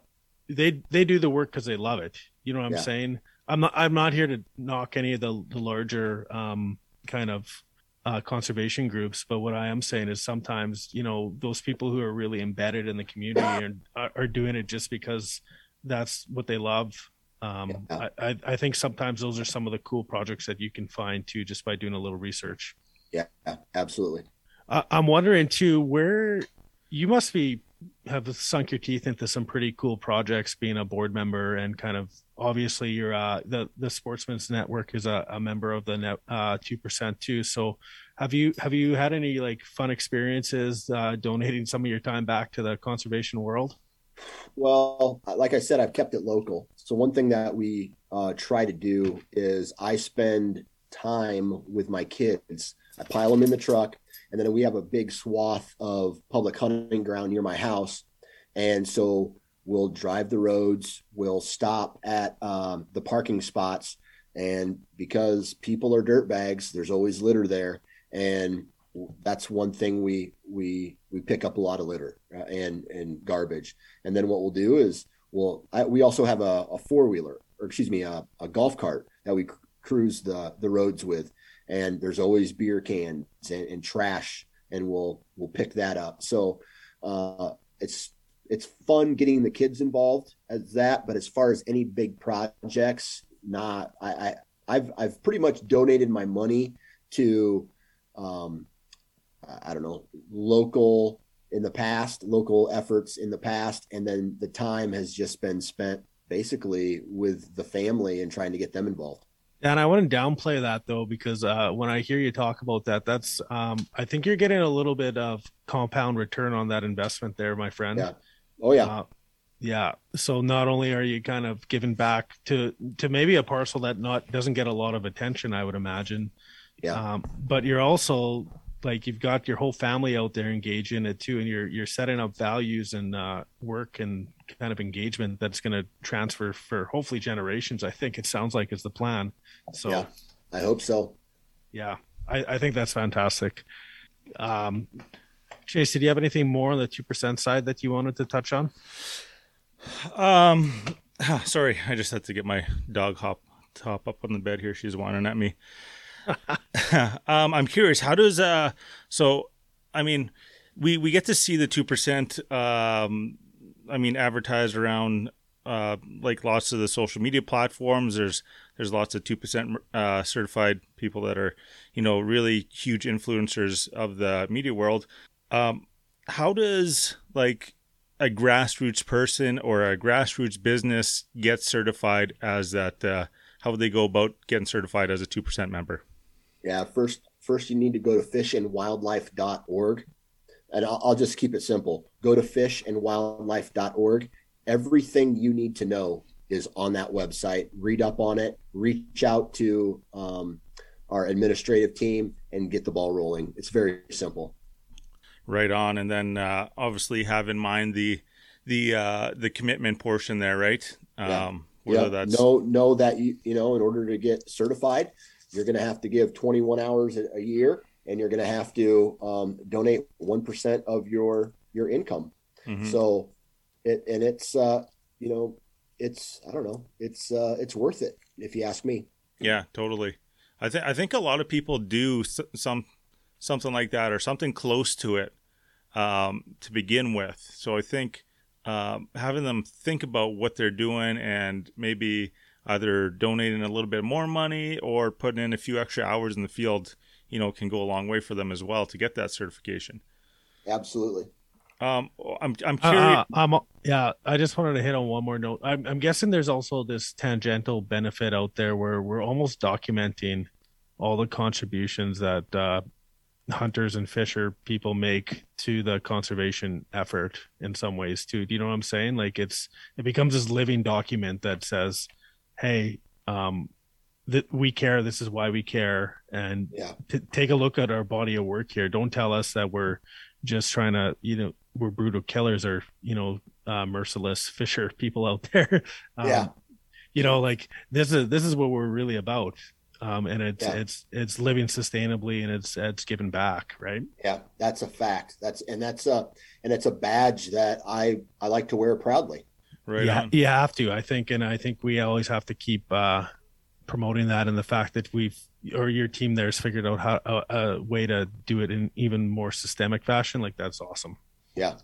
they they do the work because they love it you know what i'm Yeah. saying i'm not i'm not here to knock any of the, the larger um kind of uh, conservation groups but what i am saying is sometimes you know those people who are really embedded in the community and are, are doing it just because that's what they love um Yeah. I, I i think sometimes those are some of the cool projects that you can find too just by doing a little research Yeah, absolutely. uh, I'm wondering too where you must be have sunk your teeth into some pretty cool projects being a board member and kind of obviously you're uh the the sportsman's network is a, a member of the net uh two percent too so have you have you had any like fun experiences uh donating some of your time back to the conservation world Well, like I said, I've kept it local. So one thing that we uh, try to do is I spend time with my kids. I pile them in the truck, and then we have a big swath of public hunting ground near my house, and so we'll drive the roads. We'll stop at um, the parking spots, and because people are dirt bags, there's always litter there, and that's one thing we we we pick up a lot of litter uh, and and garbage. And then what we'll do is we'll I, we also have a, a four wheeler or excuse me a, a golf cart that we cruise the the roads with. And there's always beer cans and, and trash and we'll we'll pick that up. So uh it's it's fun getting the kids involved as that but as far as any big projects not i, I i've i've pretty much donated my money to um i don't know local in the past, local efforts in the past, and then the time has just been spent basically with the family and trying to get them involved. and i wouldn't downplay that though because uh when i hear you talk about that that's um i think you're getting a little bit of compound return on that investment there my friend Yeah. Oh yeah, Uh, yeah. So not only are you kind of giving back to to maybe a parcel that not doesn't get a lot of attention, I would imagine. Yeah. Um, but you're also like you've got your whole family out there engaged in it too, and you're you're setting up values and uh, work and kind of engagement that's going to transfer for hopefully generations. I think it sounds like is the plan. So Yeah. I hope so. yeah, I, I think that's fantastic. Um, Chase, did you have anything more on the two percent side that you wanted to touch on? Um, sorry, I just had to get my dog hop hop up on the bed here. She's whining at me. um, I'm curious. How does uh? So, I mean, we we get to see the two percent. Um, I mean, advertised around uh like lots of the social media platforms. There's there's lots of two percent uh certified people that are you know really huge influencers of the media world. Um, how does like a grassroots person or a grassroots business get certified as that uh, how would they go about getting certified as a 2% member Yeah, first first you need to go to fishandwildlife.org. And I'll, I'll just keep it simple. Go to fishandwildlife.org. Everything you need to know is on that website. Read up on it, reach out to um, our administrative team, and get the ball rolling. It's very simple. right on and then uh, obviously have in mind the the uh, the commitment portion there right Yeah. um whether Yeah, that's know know that you you know in order to get certified, you're going to have to give 21 hours a, year, and you're going to have to um, donate one percent of your your income. Mhm. So, it and it's uh, you know it's I don't know it's uh, it's worth it if you ask me. Yeah, totally. I think I think a lot of people do s- some something like that or something close to it um, to begin with. So I think um, having them think about what they're doing and maybe either donating a little bit more money or putting in a few extra hours in the field, you know, can go a long way for them as well to get that certification. Absolutely. Um, I'm I'm Uh, curious. uh, I'm, yeah, I just wanted to hit on one more note. I'm, I'm guessing there's also this tangential benefit out there where we're almost documenting all the contributions that uh, hunters and fisher people make to the conservation effort in some ways too. Do you know what I'm saying? Like it's it becomes this living document that says, "Hey, um, that we care. This is why we care." And Yeah. t- take a look at our body of work here. Don't tell us that we're just trying to, you know, we're brutal killers or, you know, uh, merciless fisher people out there. um, Yeah. You know, like this is this is what we're really about. um, and it's Yeah. it's it's living sustainably and it's it's giving back, right? Yeah, that's a fact. That's and that's a and it's a badge that I I like to wear proudly. Right yeah, on. you have to, I think, and I think we always have to keep uh, promoting that and the fact that we've or your team there's figured out how a, a way to do it in even more systemic fashion. Like that's awesome. Yeah,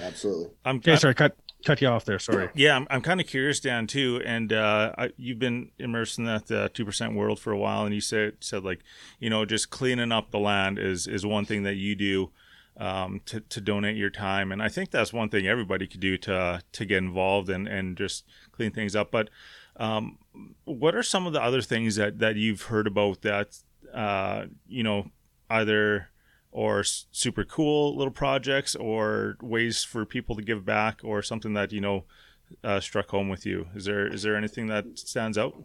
absolutely. I'm, Okay, sorry, cut cut you off there. Sorry. Yeah, I'm, I'm kind of curious, Dan, too. And uh, I, you've been immersed in that uh, two percent world for a while, and you said said like, you know, just cleaning up the land is is one thing that you do um, to to donate your time, and I think that's one thing everybody could do to to get involved and and just clean things up. But um, what are some of the other things that that you've heard about that uh, you know either or super cool little projects or ways for people to give back or something that you know uh, struck home with you? Is there is there anything that stands out?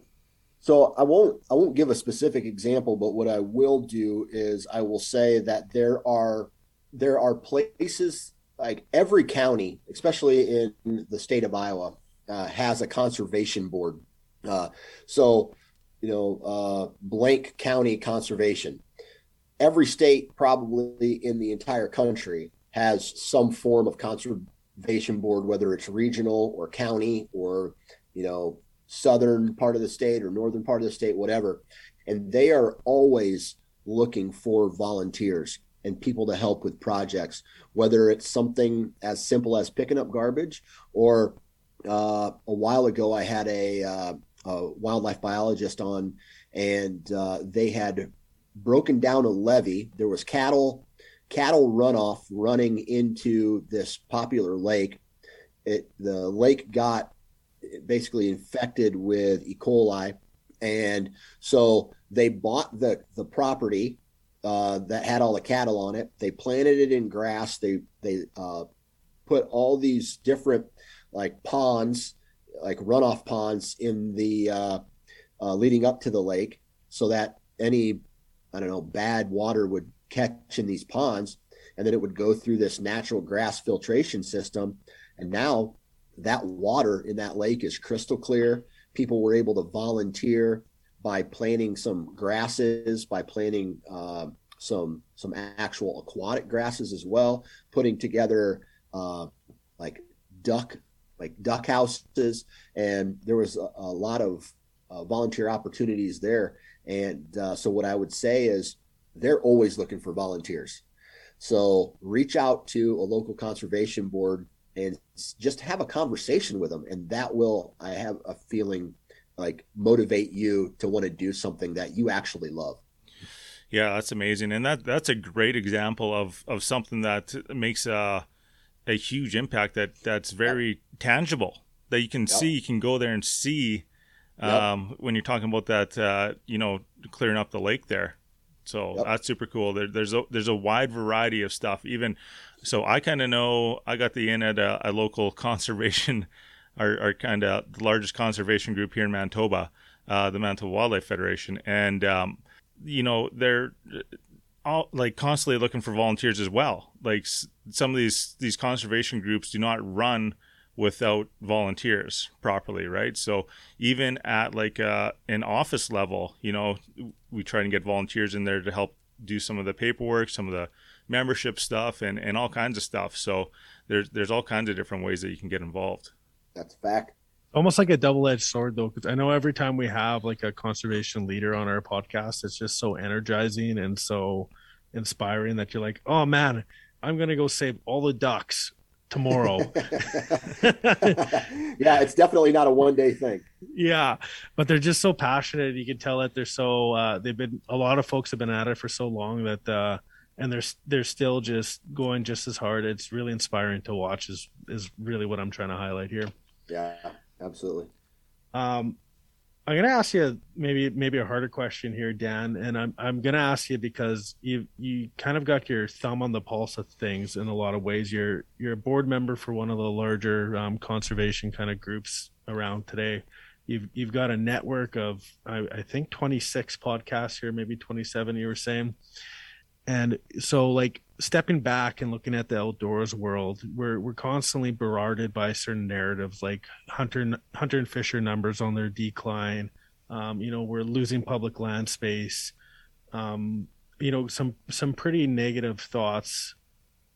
So I won't I won't give a specific example, but what I will do is I will say that there are there are places like every county, especially in the state of Iowa, uh, has a conservation board. Uh, so you know, uh, blank county conservation. Every state, probably in the entire country, has some form of conservation board, whether it's regional or county or you know southern part of the state or northern part of the state, whatever. And they are always looking for volunteers and people to help with projects, whether it's something as simple as picking up garbage or uh, a while ago I had a, uh, a wildlife biologist on and uh, they had broken down a levee. There was cattle cattle runoff running into this popular lake. It the lake got basically infected with E. coli, and so they bought the the property uh, that had all the cattle on it. They planted it in grass. They they uh, put all these different like ponds, like runoff ponds in the uh, uh, leading up to the lake, so that any I don't know bad water would catch in these ponds, and then it would go through this natural grass filtration system, and now that water in that lake is crystal clear. People were able to volunteer by planting some grasses, by planting uh, some some actual aquatic grasses as well, putting together uh, like duck like duck houses, and there was a, a lot of uh, volunteer opportunities there. And uh, so, what I would say is they're always looking for volunteers. So reach out to a local conservation board and just have a conversation with them, and that will, I have a feeling, like motivate you to want to do something that you actually love. yeah that's amazing and that that's a great example of of something that makes a a huge impact that that's very tangible that you can Yep. see you can go there and see Yep. um, when you're talking about that uh, you know clearing up the lake there so Yep. that's super cool there, there's a there's a wide variety of stuff even so i kind of know i got the in at a, a local conservation our, our kind of the largest conservation group here in manitoba uh, the manitoba wildlife federation. And um, you know they're all like constantly looking for volunteers as well. Like s- some of these these conservation groups do not run without volunteers properly right? So even at like uh, an office level you know we try and get volunteers in there to help do some of the paperwork some of the membership stuff and, and all kinds of stuff. So there's there's all kinds of different ways that you can get involved That's a fact. almost like a double-edged sword though because i know every time we have like a conservation leader on our podcast it's just so energizing and so inspiring that you're like oh man i'm gonna go save all the ducks tomorrow yeah, it's definitely not a one day thing. yeah but they're just so passionate you can tell that they're so uh they've been a lot of folks have been at it for so long that uh and they're they're still just going just as hard it's really inspiring to watch is is really what i'm trying to highlight here Yeah, absolutely. Um, I'm gonna ask you maybe maybe a harder question here, Dan, and I'm I'm gonna ask you because you you kind of got your thumb on the pulse of things in a lot of ways. You're you're a board member for one of the larger um, conservation kind of groups around today. You've you've got a network of I, I think 26 podcasts here, maybe 27. You were saying, and so like stepping back and looking at the outdoors world, we're we're constantly bombarded by certain narratives like hunter hunter and fisher numbers on their decline, Um, you know, we're losing public land space. Um, you know, some some pretty negative thoughts.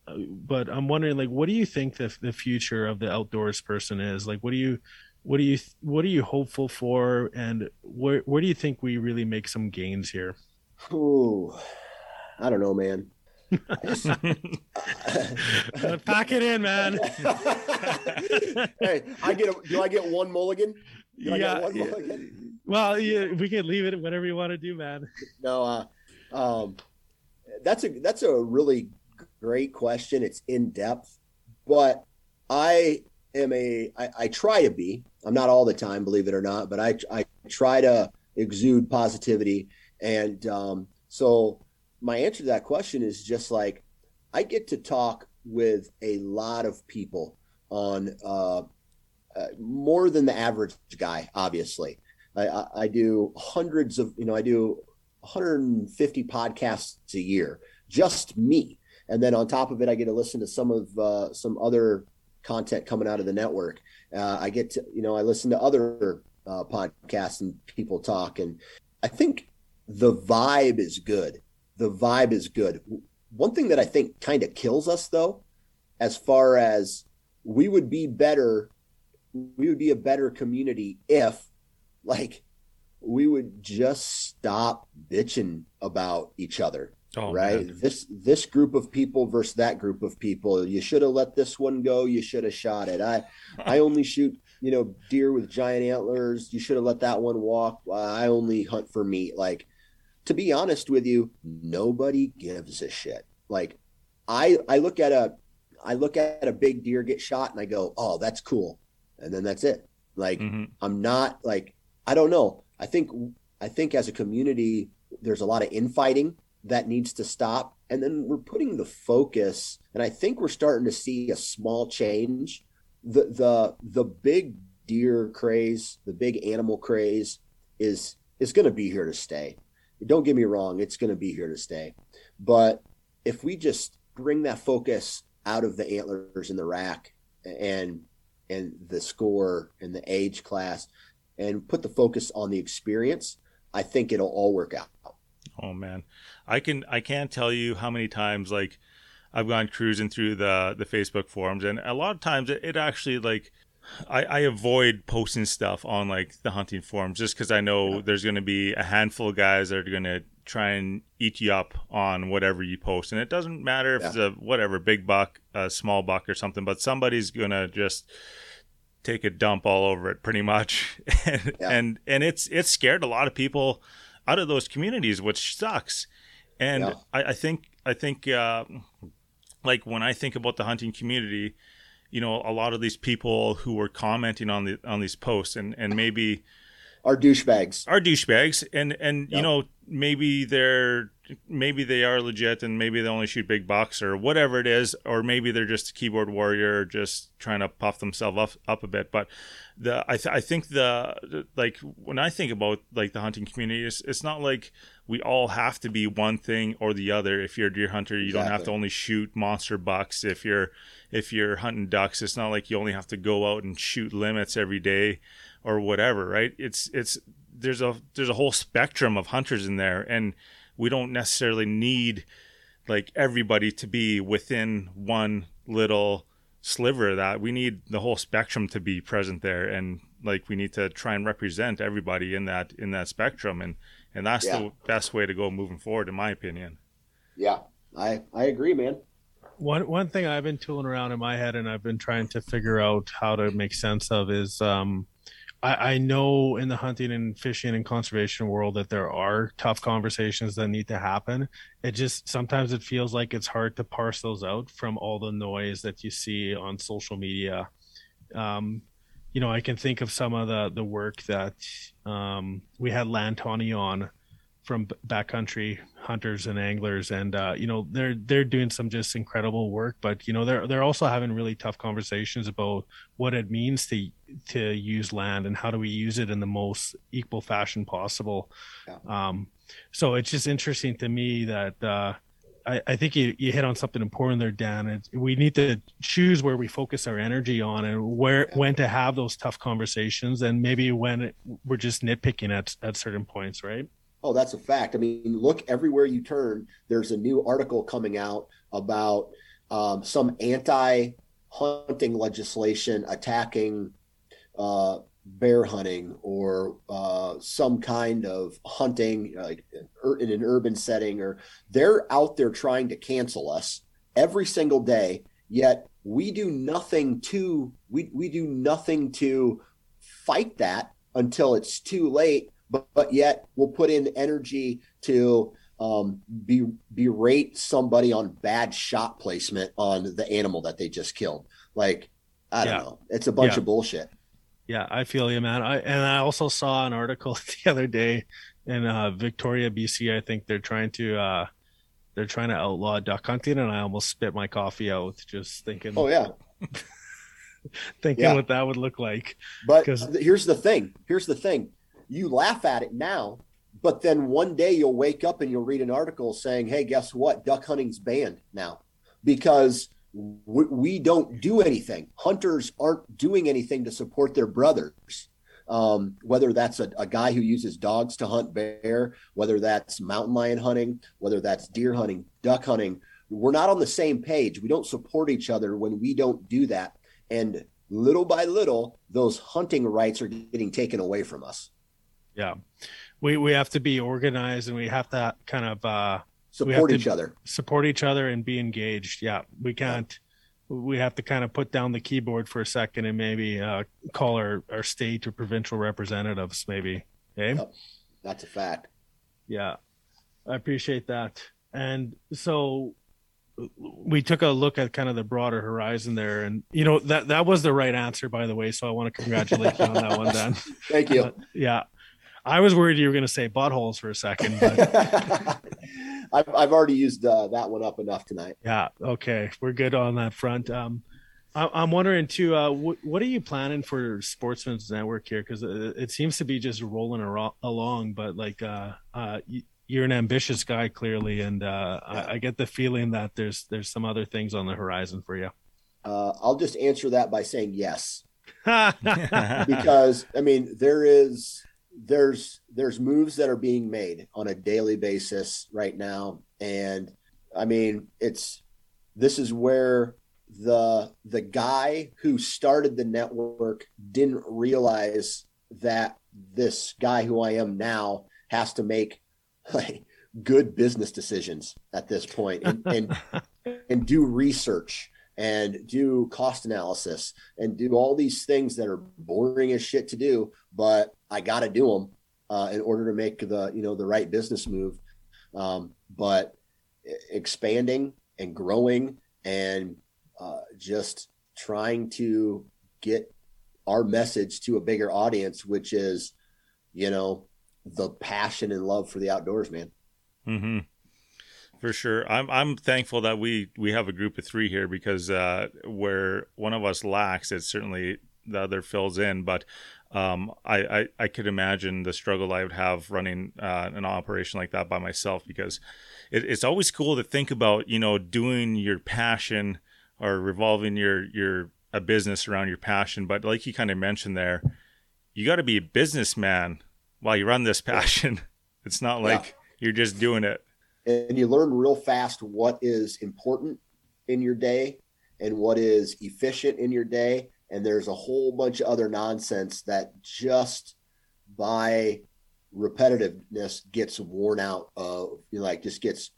Uh, but I'm wondering, like, what do you think the the future of the outdoors person is? Like, what do you what do you what are you hopeful for, and where where do you think we really make some gains here? Ooh, I don't know, man. Pack it in, man. hey, I get a, do I get one mulligan? Do I yeah, get one yeah. mulligan? Well, yeah, we can leave it whatever you want to do, man. No, uh, um, that's a that's a really great question. It's in depth, but I am a I, I try to be. I'm not all the time, believe it or not, but I I try to exude positivity, and um, so my answer to that question is just like I get to talk with a lot of people on uh, uh, more than the average guy. Obviously, I, I, I do hundreds of you know I do 150 podcasts a year, just me, and then on top of it, I get to listen to some of uh, some other content coming out of the network. Uh, I get to you know I listen to other uh, podcasts and people talk, and I think the vibe is good the vibe is good. One thing that I think kind of kills us though, as far as we would be better, we would be a better community if like we would just stop bitching about each other. Oh, right. man. This this group of people versus that group of people. You should have let this one go. You should have shot it. I I only shoot you know deer with giant antlers. You should have let that one walk. I only hunt for meat. Like to be honest with you, nobody gives a shit. Like I I look at a I look at a big deer get shot and I go, "Oh, that's cool." And then that's it. Like Mhm. I'm not like I don't know. I think I think as a community there's a lot of infighting that needs to stop and then we're putting the focus and I think we're starting to see a small change. The the the big deer craze, the big animal craze is is going to be here to stay don't get me wrong, it's going to be here to stay. But if we just bring that focus out of the antlers and the rack and and the score and the age class and put the focus on the experience, I think it'll all work out. Oh man, I can I can't tell you how many times like I've gone cruising through the the Facebook forums, and a lot of times it, it actually like I, I avoid posting stuff on like the hunting forums just because I know there's going to be a handful of guys that are going to try and eat you up on whatever you post, and it doesn't matter if Yeah. it's a whatever big buck, a small buck, or something, but somebody's going to just take a dump all over it pretty much and Yeah. and and it's it's scared a lot of people out of those communities which sucks and Yeah. I, I think i think uh like when i think about the hunting community you know a lot of these people who were commenting on the on these posts and and maybe Our douchebags. are douchebags. And and you know maybe they're maybe they are legit and maybe they only shoot big bucks or whatever it is or maybe they're just a keyboard warrior just trying to puff themselves up, up a bit. But the I, th- I think the like when I think about like the hunting community it's, it's not like we all have to be one thing or the other. If you're a deer hunter you don't have to only shoot monster bucks. If you're if you're hunting ducks it's not like you only have to go out and shoot limits every day or whatever right it's it's there's a there's a whole spectrum of hunters in there and we don't necessarily need like everybody to be within one little sliver of that we need the whole spectrum to be present there and like we need to try and represent everybody in that in that spectrum and and that's Yeah. the best way to go moving forward in my opinion Yeah, I I agree, man. One one thing I've been tooling around in my head and I've been trying to figure out how to make sense of is um I, I know in the hunting and fishing and conservation world that there are tough conversations that need to happen. It just sometimes it feels like it's hard to parse those out from all the noise that you see on social media. Um, you know, I can think of some of the the work that um, we had Lantani on from backcountry hunters and anglers and uh, you know they're they're doing some just incredible work but you know they're they're also having really tough conversations about what it means to to use land and how do we use it in the most equal fashion possible Yeah. um, so it's just interesting to me that uh, I, I think you, you hit on something important there, Dan. It's, we need to choose where we focus our energy on and where Yeah. when to have those tough conversations, and maybe when it, we're just nitpicking at at certain points, right? Oh, that's a fact. I mean, look everywhere you turn. There's a new article coming out about um, some anti-hunting legislation attacking uh, bear hunting or uh, some kind of hunting, ur- in an urban setting, or they're out there trying to cancel us every single day. Yet we do nothing to we we do nothing to fight that until it's too late but, but yet we'll put in energy to um, be, berate somebody on bad shot placement on the animal that they just killed. Like, I don't Yeah. know. It's a bunch Yeah. of bullshit. Yeah, I feel you, man. I and I also saw an article the other day in uh, Victoria, BC. I think they're trying to uh, they're trying to outlaw duck hunting, and I almost spit my coffee out just thinking Oh, yeah. thinking Yeah. what that would look like. But here's the thing. Here's the thing. You laugh at it now, but then one day you'll wake up and you'll read an article saying, "Hey, guess what? Duck hunting's banned now because we, we don't do anything. Hunters aren't doing anything to support their brothers." Um, whether that's a, a guy who uses dogs to hunt bear, whether that's mountain lion hunting, whether that's deer hunting, duck hunting, we're not on the same page. We don't support each other when we don't do that. And little by little, those hunting rights are getting taken away from us. Yeah, we we have to be organized, and we have to kind of uh, Support each other. support each other and be engaged. Yeah, we can't. We have to kind of put down the keyboard for a second and maybe uh, call our, our state or provincial representatives. Maybe. Okay. Yep. That's a fact. Yeah, I appreciate that. And so we took a look at kind of the broader horizon there, and you know that that was the right answer, by the way. So I want to congratulate you on that one, Dan. Thank you. Yeah, I was worried you were going to say buttholes for a second, but I've, I've already used uh, that one up enough tonight. yeah, okay, we're good on that front. Um, I, I'm wondering too, uh, what, what are you planning for Sportsman's Network here? Because it, it seems to be just rolling aro- along, but like, uh, uh, you, you're an ambitious guy clearly, and uh, Yeah. I, I get the feeling that there's there's some other things on the horizon for you. Uh, I'll just answer that by saying yes, because I mean there is there's there's moves that are being made on a daily basis right now, and I mean it's this is where the the guy who started the network didn't realize that this guy who I am now has to make like good business decisions at this point and and, and do research and do cost analysis and do all these things that are boring as shit to do. But I got to do them uh, in order to make the you know the right business move um, but expanding and growing and uh, just trying to get our message to a bigger audience, which is, you know, the passion and love for the outdoors, man. hmm For sure, I'm I'm thankful that we we have a group of three here because uh, where one of us lacks, it certainly the other fills in. But um, I, I I could imagine the struggle I would have running uh, an operation like that by myself because it, it's always cool to think about you know doing your passion or revolving your your a business around your passion. But like you kind of mentioned there, you got to be a businessman while you run this passion. It's not like you're just doing it. And you learn real fast what is important in your day and what is efficient in your day. And there's a whole bunch of other nonsense that just by repetitiveness gets worn out of you know, like just gets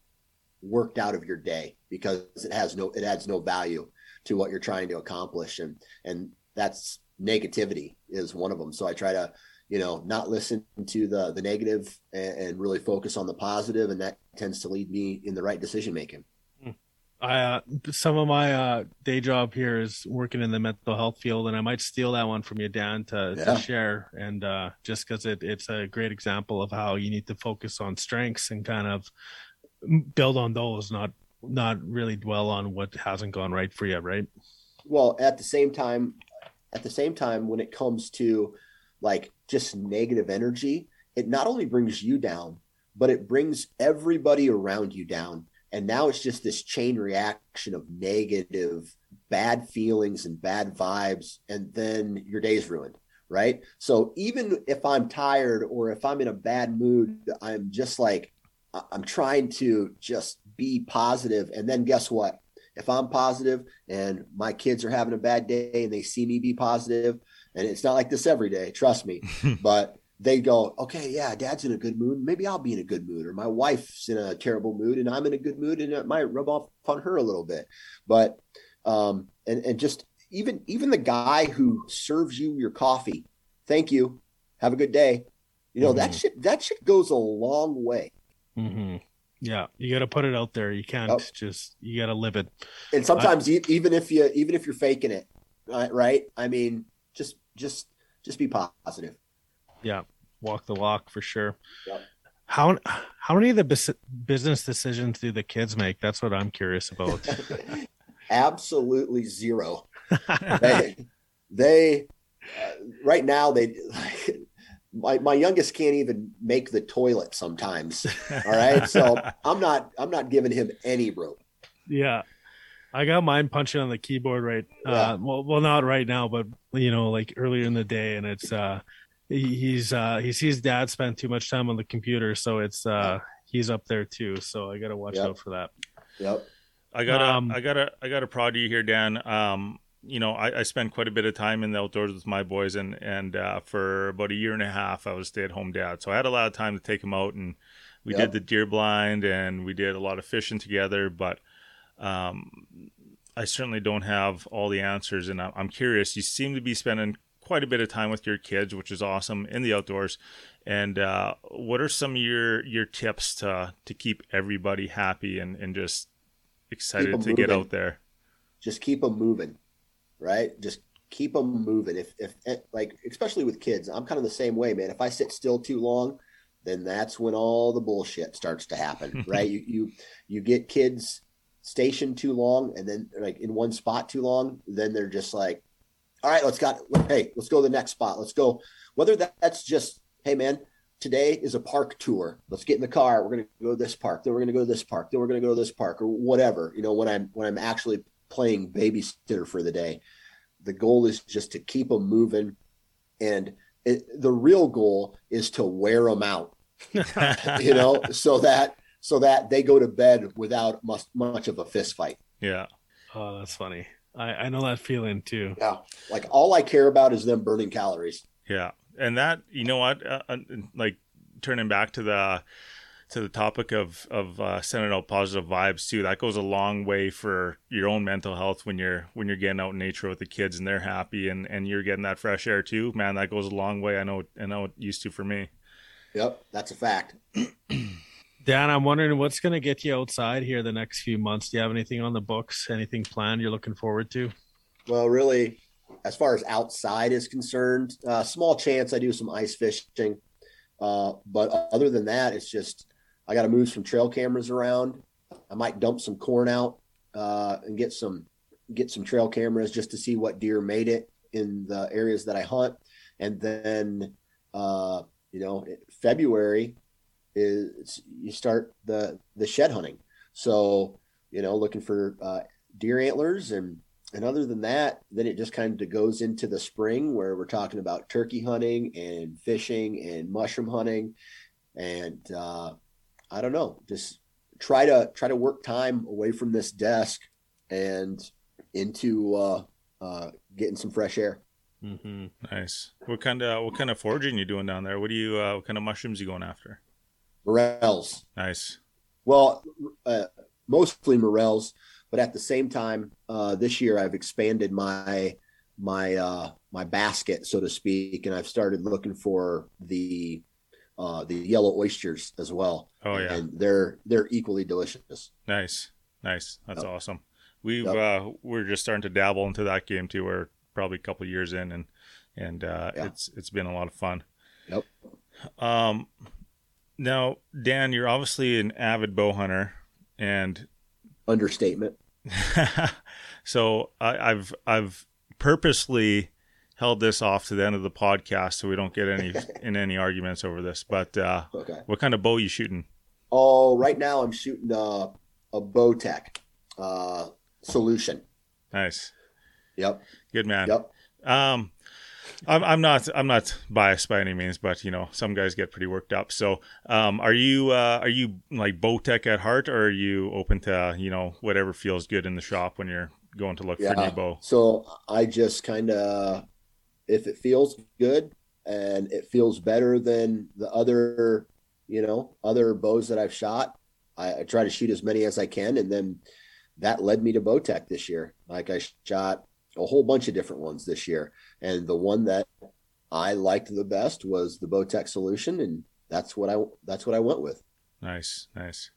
worked out of your day because it has no it adds no value to what you're trying to accomplish. And and that's negativity is one of them. So i try to you know not listen to the the negative and, and really focus on the positive and that tends to lead me in the right decision making I uh, some of my uh, day job here is working in the mental health field, and I might steal that one from you, Dan, to, Yeah. to share. And uh, just because it, it's a great example of how you need to focus on strengths and kind of build on those, not not really dwell on what hasn't gone right for you, right? well at the same time at the same time when it comes to like just negative energy it not only brings you down but it brings everybody around you down and now it's just this chain reaction of negative bad feelings and bad vibes and then your day's ruined right? So even if i'm tired or if i'm in a bad mood i'm just like i'm trying to just be positive. And then guess what? If i'm positive and my kids are having a bad day and they see me be positive and it's not like this every day trust me but they go, okay, yeah, dad's in a good mood. Maybe I'll be in a good mood, or my wife's in a terrible mood and I'm in a good mood, and it might rub off on her a little bit. But um, and and just even even the guy who serves you your coffee, thank you, have a good day. You know mm-hmm. that shit that shit goes a long way. Mm-hmm. Yeah, you got to put it out there. You can't oh. just you got to live it. And sometimes uh, even if you even if you're faking it, right? I mean, just just just be positive. Yeah, walk the walk for sure. Yep. How how many of the bus- business decisions do the kids make? That's what I'm curious about. Absolutely zero. they, they uh, right now they my, my youngest can't even make the toilet sometimes. All right. So I'm not I'm not giving him any rope. Yeah. I got mine punching on the keyboard right uh, yeah. uh well well not right now, but you know, like earlier in the day and it's uh he's uh he sees dad spend too much time on the computer so it's uh he's up there too so i gotta watch yep. out for that yep i gotta um, i gotta i gotta prod you here dan um you know I, I spend quite a bit of time in the outdoors with my boys and and uh, for about a year and a half i was stay-at-home dad so i had a lot of time to take them out and we yep. did the deer blind and we did a lot of fishing together but um I certainly don't have all the answers, and I'm curious. You seem to be spending quite a bit of time with your kids, which is awesome in the outdoors. And uh, what are some of your your tips to to keep everybody happy and and just excited to moving. get out there? Just keep them moving, right? Just keep them moving. If if eh, like especially with kids, I'm kind of the same way, man. If I sit still too long, then that's when all the bullshit starts to happen, right? you you you get kids stationed too long and then like in one spot too long, then they're just like all right, let's got hey, let's go to the next spot. Let's go. Whether that's just, hey man, today is a park tour. Let's get in the car. We're gonna go to this park. Then we're gonna go to this park. Then we're gonna go to this park or whatever. You know, when I'm when I'm actually playing babysitter for the day, the goal is just to keep them moving, and it, the real goal is to wear them out. you know, so that so that they go to bed without much much of a fist fight. Yeah. Oh, that's funny. I, I know that feeling too. Yeah, like all I care about is them burning calories. Yeah, and that you know what, uh, uh, like turning back to the to the topic of of uh, sending out positive vibes too. That goes a long way for your own mental health when you're when you're getting out in nature with the kids and they're happy and and you're getting that fresh air too. Man, that goes a long way. I know I know it used to for me. Yep, that's a fact. Dan, I'm wondering what's going to get you outside here the next few months. Do you have anything on the books? Anything planned you're looking forward to? Well, really, as far as outside is concerned, uh, small chance I do some ice fishing. Uh, but other than that, it's just I got to move some trail cameras around. I might dump some corn out uh, and get some get some trail cameras just to see what deer made it in the areas that I hunt. And then, uh, you know, February is you start the the shed hunting. So you know, looking for uh, deer antlers and and other than that, then it just kind of goes into the spring where we're talking about turkey hunting and fishing and mushroom hunting, and uh, I don't know, just try to try to work time away from this desk and into uh, uh, getting some fresh air. Mm-hmm. Nice. What kind of what kind of foraging you doing down there? What do you uh, what kind of mushrooms you going after? Morels. Nice. Well, uh, mostly morels, but at the same time, uh, this year I've expanded my my uh, my basket, so to speak, and I've started looking for the uh, the yellow oysters as well. Oh yeah, and they're they're equally delicious. Nice, nice. That's yep. awesome. We've yep. uh, we're just starting to dabble into that game too. We're probably a couple years in, and and uh, yeah. it's it's been a lot of fun. Yep. Um, now, Dan, you're obviously an avid bow hunter, and understatement. so I, I've I've purposely held this off to the end of the podcast so we don't get any in any arguments over this. But uh, okay. what kind of bow you shooting? Oh, right now I'm shooting a a Bowtech uh, solution. Nice. Yep. Good man. Yep. Um, I'm, I'm not I'm not biased by any means, but you know some guys get pretty worked up. So, um, are you uh, are you like Bowtech at heart, or are you open to you know whatever feels good in the shop when you're going to look for new bow? So I just kind of, if it feels good and it feels better than the other, you know, other bows that I've shot, I, I try to shoot as many as I can, and then that led me to Bowtech this year. Like I shot a whole bunch of different ones this year, and the one that I liked the best was the Bowtech solution, and that's what I that's what I went with. Nice, nice.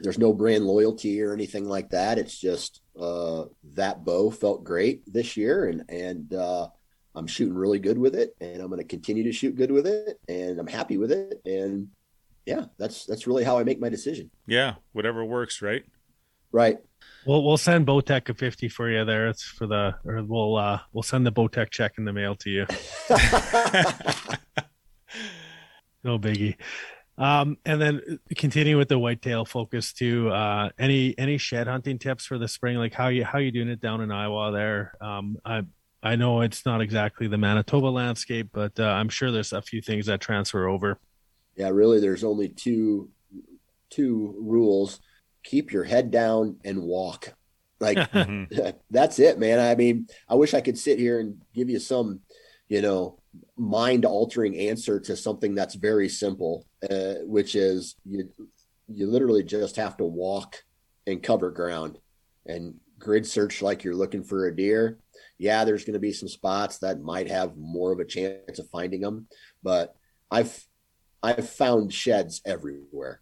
There's no brand loyalty or anything like that. It's just uh, that bow felt great this year, and and uh, I'm shooting really good with it, and I'm going to continue to shoot good with it, and I'm happy with it, and yeah, that's that's really how I make my decision. Yeah, whatever works, right? Right. We'll we'll send Bowtech a fifty for you there. It's for the or we'll uh we'll send the Bowtech check in the mail to you. no biggie. Um, and then continue with the whitetail focus too. Uh, any any shed hunting tips for the spring? Like how you how you doing it down in Iowa there? Um, I I know it's not exactly the Manitoba landscape, but uh, I'm sure there's a few things that transfer over. Yeah, really. There's only two two rules: keep your head down and walk. Like that's it, man. I mean, I wish I could sit here and give you some, you know, mind altering answer to something that's very simple, uh, which is you you literally just have to walk and cover ground and grid search like you're looking for a deer. Yeah, there's going to be some spots that might have more of a chance of finding them, but I've I've found sheds everywhere,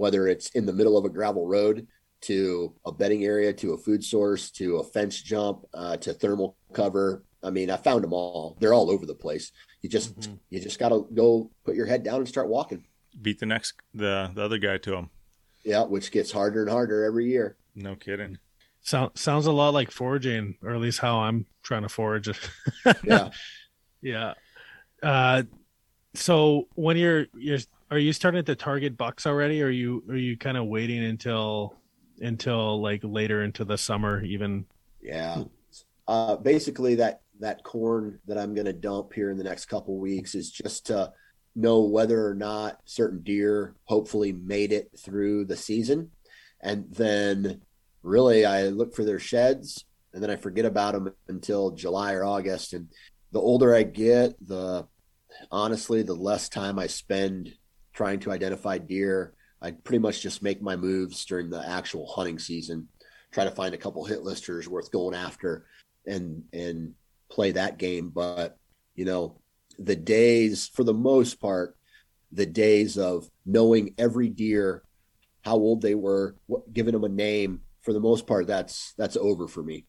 whether it's in the middle of a gravel road to a bedding area to a food source to a fence jump uh, to thermal cover I mean, I found them all. They're all over the place. You just mm-hmm. you just got to go put your head down and start walking. Beat the next the the other guy to him. Yeah, which gets harder and harder every year. No kidding. Sound, sounds a lot like foraging, or at least how I'm trying to forage. yeah, yeah. Uh, so when you're you're are you starting to target bucks already? Or are you are you kind of waiting until until like later into the summer even? Yeah. Uh, basically, that that corn that I'm going to dump here in the next couple weeks is just to know whether or not certain deer hopefully made it through the season. And then really I look for their sheds and then I forget about them until July or August. And the older I get, the honestly, the less time I spend trying to identify deer. I pretty much just make my moves during the actual hunting season, try to find a couple hit listers worth going after and and play that game. But you know, the days for the most part, the days of knowing every deer, how old they were, what, giving them a name, for the most part, that's that's over for me.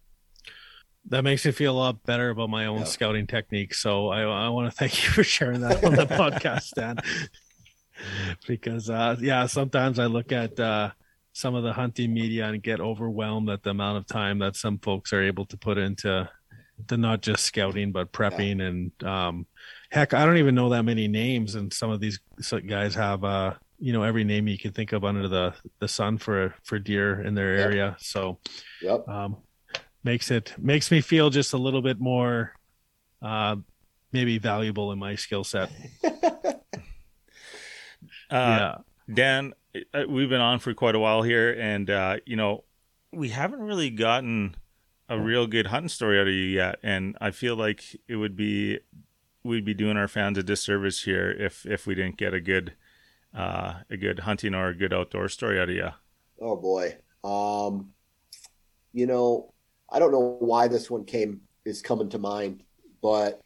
That makes me feel a lot better about my own yeah. scouting technique. So I, I want to thank you for sharing that on the podcast, Dan. Because uh, yeah, sometimes I look at uh, some of the hunting media and get overwhelmed at the amount of time that some folks are able to put into to not just scouting but prepping yeah. and um, heck i don't even know that many names and some of these guys have uh you know every name you can think of under the the sun for for deer in their yep. area so yep. um makes it makes me feel just a little bit more uh maybe valuable in my skill set uh, yeah dan uh, we've been on for quite a while here and uh you know we haven't really gotten a real good hunting story out of you yet, and I feel like it would be we'd be doing our fans a disservice here if if we didn't get a good uh, a good hunting or a good outdoor story out of you. Oh boy, um, you know, I don't know why this one came is coming to mind, but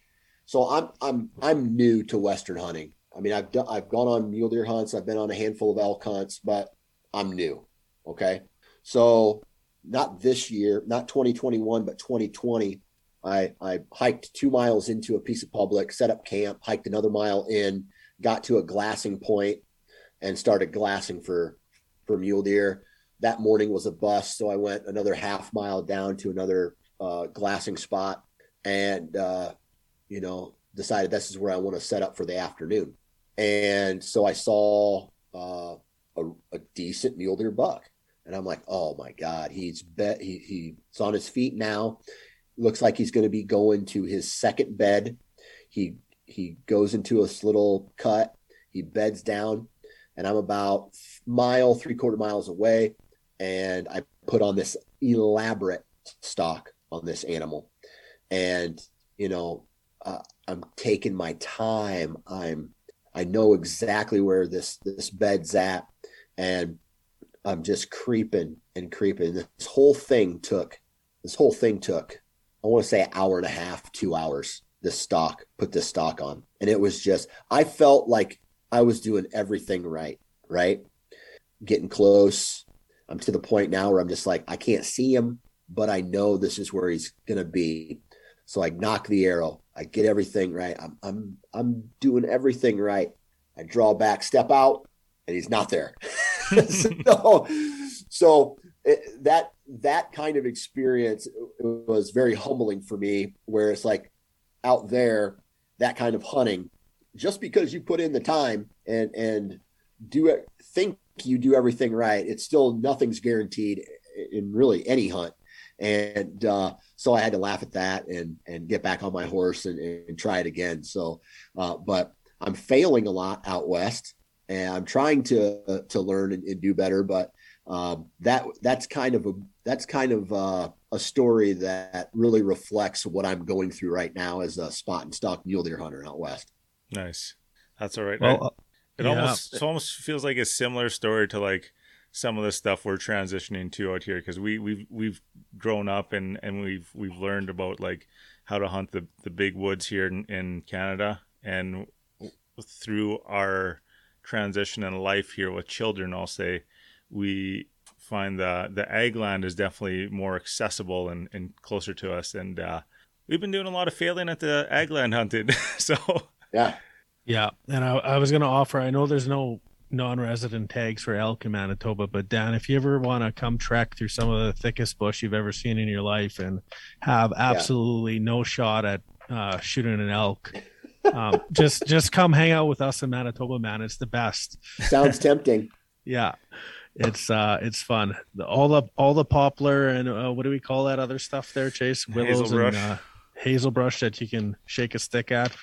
so I'm I'm I'm new to western hunting. I mean, I've done, I've gone on mule deer hunts, I've been on a handful of elk hunts, but I'm new. Okay, so not this year, not 2021, but 2020, I, I hiked two miles into a piece of public, set up camp, hiked another mile in, got to a glassing point, and started glassing for for mule deer. That morning was a bust, so I went another half mile down to another uh, glassing spot, and uh, you know decided this is where I want to set up for the afternoon. And so I saw uh, a, a decent mule deer buck, and I'm like, oh my god, he's bet he, he's on his feet now. Looks like he's going to be going to his second bed. He he goes into this little cut. He beds down, and I'm about mile three quarter miles away, and I put on this elaborate stock on this animal, and you know uh, I'm taking my time. I'm I know exactly where this this bed's at, and I'm just creeping and creeping. This whole thing took this whole thing took I want to say an hour and a half, two hours. This stock put this stock on, and it was just I felt like I was doing everything right, right, getting close. I'm to the point now where I'm just like I can't see him, but I know this is where he's gonna be. So I nock the arrow. I get everything right. I'm I'm I'm doing everything right. I draw back, step out, and he's not there. so so it, that that kind of experience was very humbling for me. Where it's like out there, that kind of hunting, just because you put in the time and and do it, think you do everything right, it's still nothing's guaranteed in really any hunt and uh, so I had to laugh at that and and get back on my horse and, and try it again. So, uh, but I'm failing a lot out west, and I'm trying to uh, to learn and, and, do better. But um, that that's kind of a that's kind of uh, a story that really reflects what I'm going through right now as a spot and stock mule deer hunter out west. Nice, that's all right. Well, I, it yeah. almost it almost feels like a similar story to like some of the stuff we're transitioning to out here because we we've we've grown up and and we've we've learned about like how to hunt the the big woods here in, in Canada. And through our transition in life here with children I'll say we find the the ag land is definitely more accessible and, and closer to us. And uh, we've been doing a lot of failing at the ag land hunting. So yeah. Yeah. And I, I was going to offer I know there's no non-resident tags for elk in Manitoba. But Dan, if you ever want to come trek through some of the thickest bush you've ever seen in your life and have absolutely yeah. no shot at uh, shooting an elk, um, just just come hang out with us in Manitoba, man. It's the best. Sounds tempting. yeah, it's uh, it's fun. The, all the all the poplar and uh, what do we call that other stuff there, Chase? Willows hazelbrush. and uh, hazelbrush that you can shake a stick at.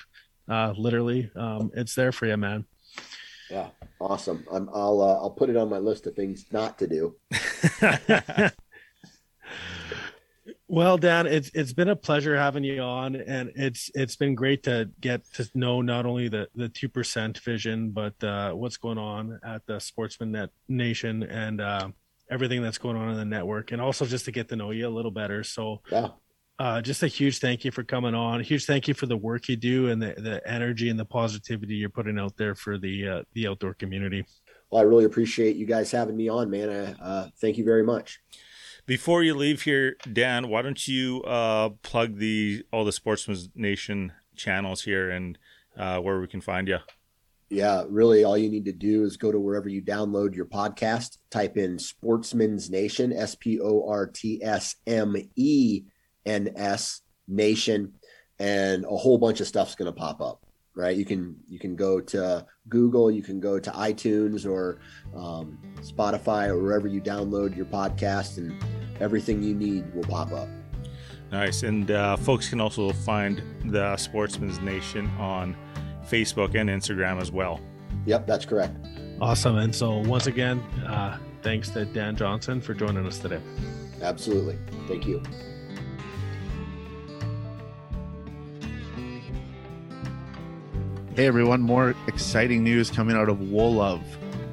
Uh, literally, um, it's there for you, man. Yeah, awesome. I'm, I'll uh, I'll put it on my list of things not to do. well, Dan, it's it's been a pleasure having you on, and it's it's been great to get to know not only the the two percent vision, but uh, what's going on at the Sportsman Net Nation and uh, everything that's going on in the network, and also just to get to know you a little better. So, yeah uh, just a huge thank you for coming on. A huge thank you for the work you do and the, the energy and the positivity you're putting out there for the uh, the outdoor community. Well, I really appreciate you guys having me on, man. I, uh, thank you very much. Before you leave here, Dan, why don't you uh, plug the all the Sportsman's Nation channels here and uh, where we can find you? Yeah, really, all you need to do is go to wherever you download your podcast, type in Sportsman's Nation, S P O R T S M E NS Nation, and a whole bunch of stuff's going to pop up. Right? You can you can go to Google, you can go to iTunes or um, Spotify or wherever you download your podcast, and everything you need will pop up. Nice, and uh, folks can also find the Sportsman's Nation on Facebook and Instagram as well. Yep, that's correct. Awesome. And so, once again, uh, thanks to Dan Johnson for joining us today. Absolutely. Thank you. Hey everyone, more exciting news coming out of Wool Love.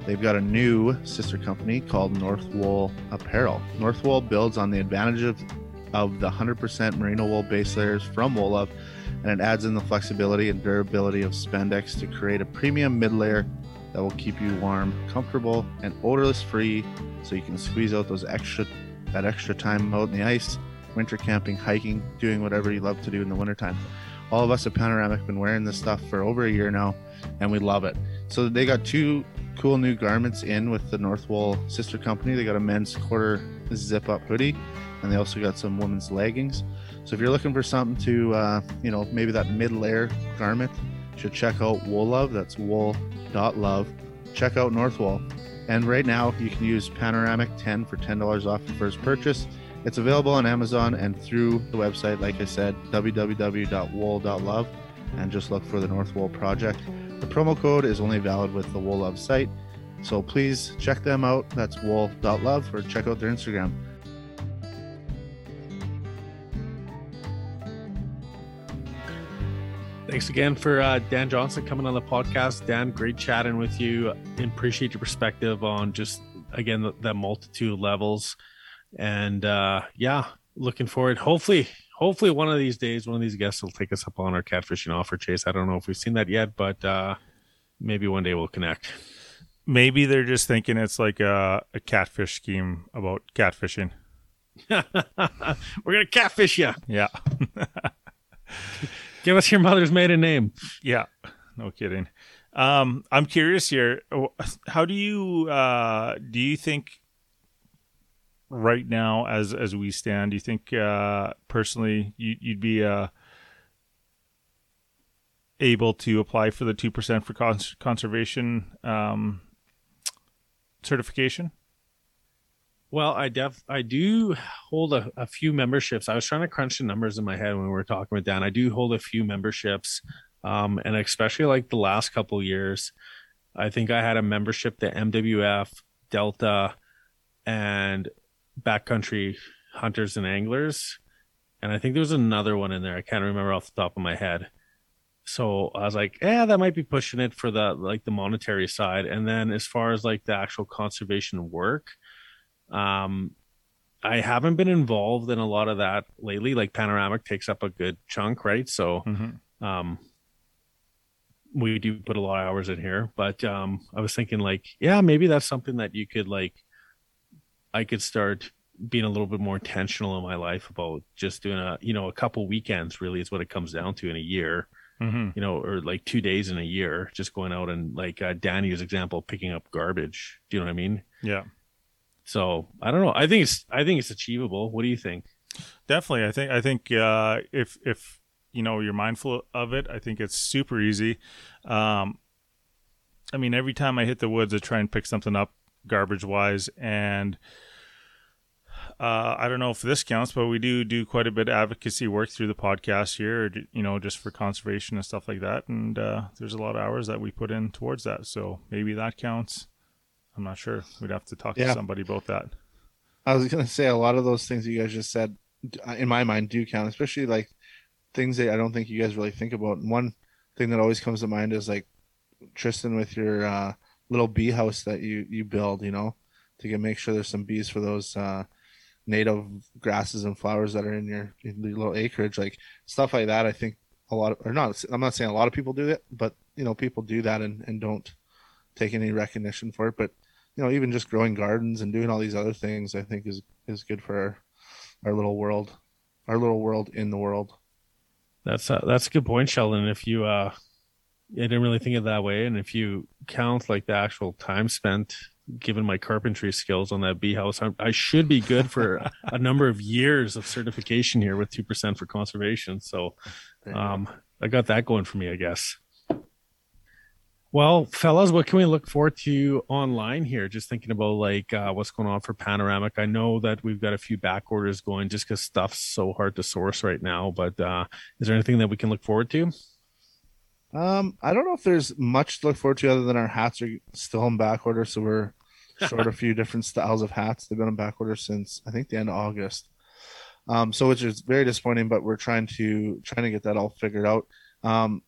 They've got a new sister company called North Wool Apparel. North Wool builds on the advantage of, of the 100% merino wool base layers from Wool Love, and it adds in the flexibility and durability of spandex to create a premium mid layer that will keep you warm, comfortable, and odorless free so you can squeeze out those extra that extra time out in the ice, winter camping, hiking, doing whatever you love to do in the wintertime all of us at Panoramic been wearing this stuff for over a year now, and we love it. So they got two cool new garments in with the North Wool sister company. They got a men's quarter zip up hoodie, and they also got some women's leggings. So if you're looking for something to, uh, you know, maybe that mid layer garment, should check out Wool Love. That's wool.love. Check out North Wool. And right now, you can use Panoramic 10 for $10 off your first purchase. It's available on Amazon and through the website, like I said, www.wool.love, and just look for the North Wool Project. The promo code is only valid with the Wool Love site, so please check them out. That's wool.love or check out their Instagram. Thanks again for uh, Dan Johnson coming on the podcast. Dan, great chatting with you. Appreciate your perspective on just again the, the multitude of levels. And uh, yeah, looking forward. Hopefully, hopefully one of these days, one of these guests will take us up on our catfishing offer. Chase, I don't know if we've seen that yet, but uh, maybe one day we'll connect. Maybe they're just thinking it's like a, a catfish scheme about catfishing. We're gonna catfish you. Yeah. Give us your mother's maiden name. Yeah, no kidding. Um, I'm curious here. How do you uh, do you think right now, as as we stand, do you think uh, personally you, you'd be uh, able to apply for the two percent for cons- conservation um, certification? Well, I def I do hold a, a few memberships. I was trying to crunch the numbers in my head when we were talking with Dan. I do hold a few memberships, um, and especially like the last couple years, I think I had a membership to MWF, Delta, and Backcountry Hunters and Anglers, and I think there was another one in there. I can't remember off the top of my head. So I was like, yeah, that might be pushing it for the like the monetary side. And then as far as like the actual conservation work, um, I haven't been involved in a lot of that lately. Like Panoramic takes up a good chunk, right? So, Mm-hmm. um, we do put a lot of hours in here, but um, I was thinking like, yeah, maybe that's something that you could like, I could start being a little bit more intentional in my life about just doing a, you know, a couple weekends really is what it comes down to in a year, Mm-hmm. you know, or like two days in a year, just going out and like uh, Danny's example, picking up garbage. Do you know what I mean? Yeah. So I don't know. I think it's I think it's achievable. What do you think? Definitely. I think I think uh, if if you know you're mindful of it, I think it's super easy. Um, I mean, every time I hit the woods, I try and pick something up garbage wise, and uh, I don't know if this counts, but we do do quite a bit of advocacy work through the podcast here, you know, just for conservation and stuff like that. And uh, there's a lot of hours that we put in towards that, so maybe that counts. I'm not sure. We'd have to talk Yeah. to somebody about that. I was gonna say a lot of those things you guys just said, uh, in my mind, do count, especially like things that I don't think you guys really think about. And one thing that always comes to mind is like Tristan with your uh, little bee house that you you build, you know, to get make sure there's some bees for those uh, native grasses and flowers that are in your, in your little acreage, like stuff like that. I think a lot of, or not, I'm not saying a lot of people do it, but you know, people do that and, and don't take any recognition for it. But you know, even just growing gardens and doing all these other things, I think is is good for our, our little world, our little world in the world. That's a, that's a good point, Sheldon. If you uh, I didn't really think of it that way, and if you count like the actual time spent, given my carpentry skills on that bee house, I, I should be good for a number of years of certification here with two percent for conservation. So, um, I got that going for me, I guess. Well, fellas, what can we look forward to online here? Just thinking about like uh, what's going on for Panoramic. I know that we've got a few back orders going just because stuff's so hard to source right now. But uh, is there anything that we can look forward to? Um, I don't know if there's much to look forward to other than our hats are still in back order, so we're short a few different styles of hats. They've been in back order since I think the end of August. Um, so which is very disappointing, but we're trying to trying to get that all figured out. Um,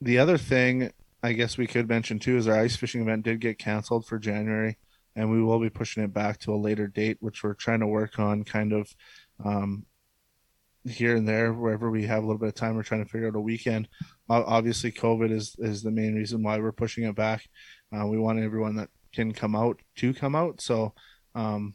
the other thing I guess we could mention too is our ice fishing event did get canceled for January, and we will be pushing it back to a later date, which we're trying to work on kind of um, here and there wherever we have a little bit of time. We're trying to figure out a weekend. Obviously, COVID is is the main reason why we're pushing it back. Uh, we want everyone that can come out to come out. So, um,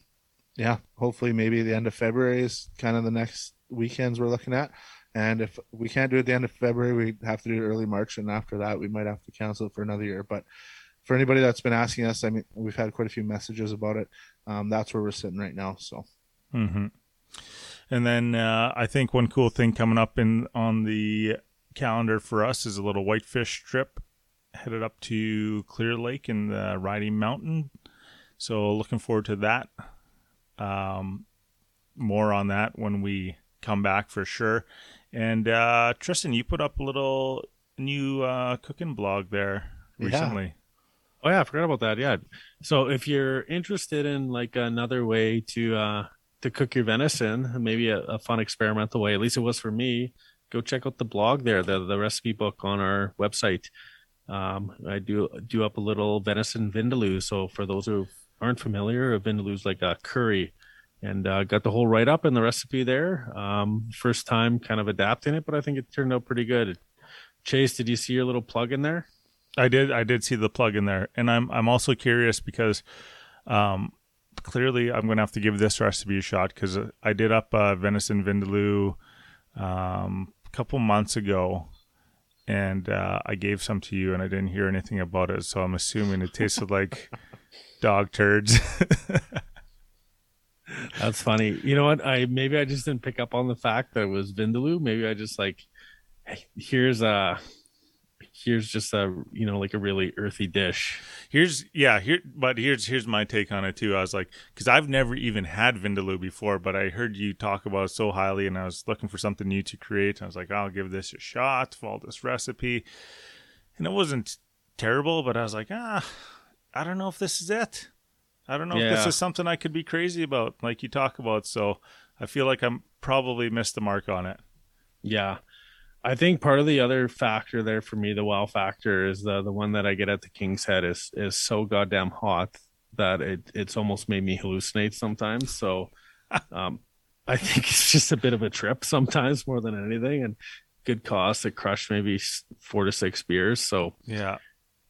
yeah, hopefully maybe the end of February is kind of the next weekends we're looking at. And if we can't do it at the end of February, we have to do it early March, and after that, we might have to cancel it for another year. But for anybody that's been asking us, I mean, we've had quite a few messages about it. Um, that's where we're sitting right now. So hmm And then uh, I think one cool thing coming up in on the calendar for us is a little whitefish trip headed up to Clear Lake in the Riding Mountain So looking forward to that. Um, more on that when we come back for sure. And uh, Tristan, you put up a little new uh, cooking blog there Yeah. recently. Oh yeah, I forgot about that. Yeah. So if you're interested in like another way to uh to cook your venison, maybe a, a fun experimental way, at least it was for me, go check out the blog there, the the recipe book on our website. Um I do do up a little venison vindaloo. So for those who aren't familiar, a vindaloo is like a curry. And uh, got the whole write up and the recipe there. Um, first time kind of adapting it, but I think it turned out pretty good. Chase, did you see your little plug in there? I did. I did see the plug in there, and I'm I'm also curious because, um, clearly I'm going to have to give this recipe a shot because I did up uh, venison vindaloo, um, a couple months ago, and uh, I gave some to you, and I didn't hear anything about it, so I'm assuming it tasted like dog turds. That's funny. You know what? I maybe I just didn't pick up on the fact that it was vindaloo. Maybe I just like, hey, here's a, here's just a you know like a really earthy dish. Here's yeah, here but here's here's my take on it too. I was like cuz I've never even had vindaloo before, but I heard you talk about it so highly and I was looking for something new to create. I was like, I'll give this a shot, follow this recipe. And it wasn't terrible, but I was like, ah, I don't know if this is it. I don't know if this is something I could be crazy about like you talk about. So I feel like I'm probably missed the mark on it. Yeah, I think part of the other factor there for me, the wow factor, is the the one that I get at the King's Head is is so goddamn hot that it it's almost made me hallucinate sometimes. So, um, I think it's just a bit of a trip sometimes more than anything, and good cost. It crushed maybe four to six beers. So. Yeah.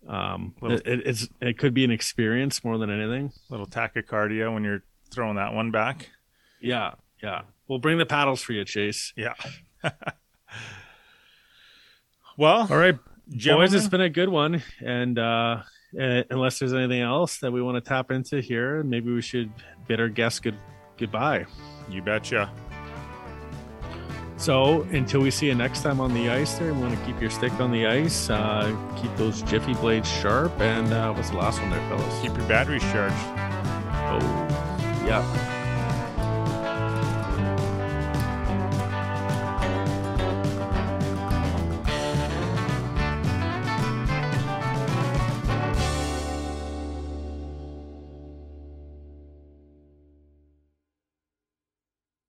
um Little- it, it's it could be an experience more than anything Little tachycardia when you're throwing that one back. yeah yeah we'll bring the paddles for you chase Yeah. well, all right boys gentlemen, it's been a good one and uh uh, unless there's anything else that we want to tap into here maybe we should bid our guests good goodbye you betcha. so until we see you next time on the ice there we want to keep your stick on the ice uh keep those jiffy blades sharp and uh what's the last one there fellas Keep your batteries charged. oh yeah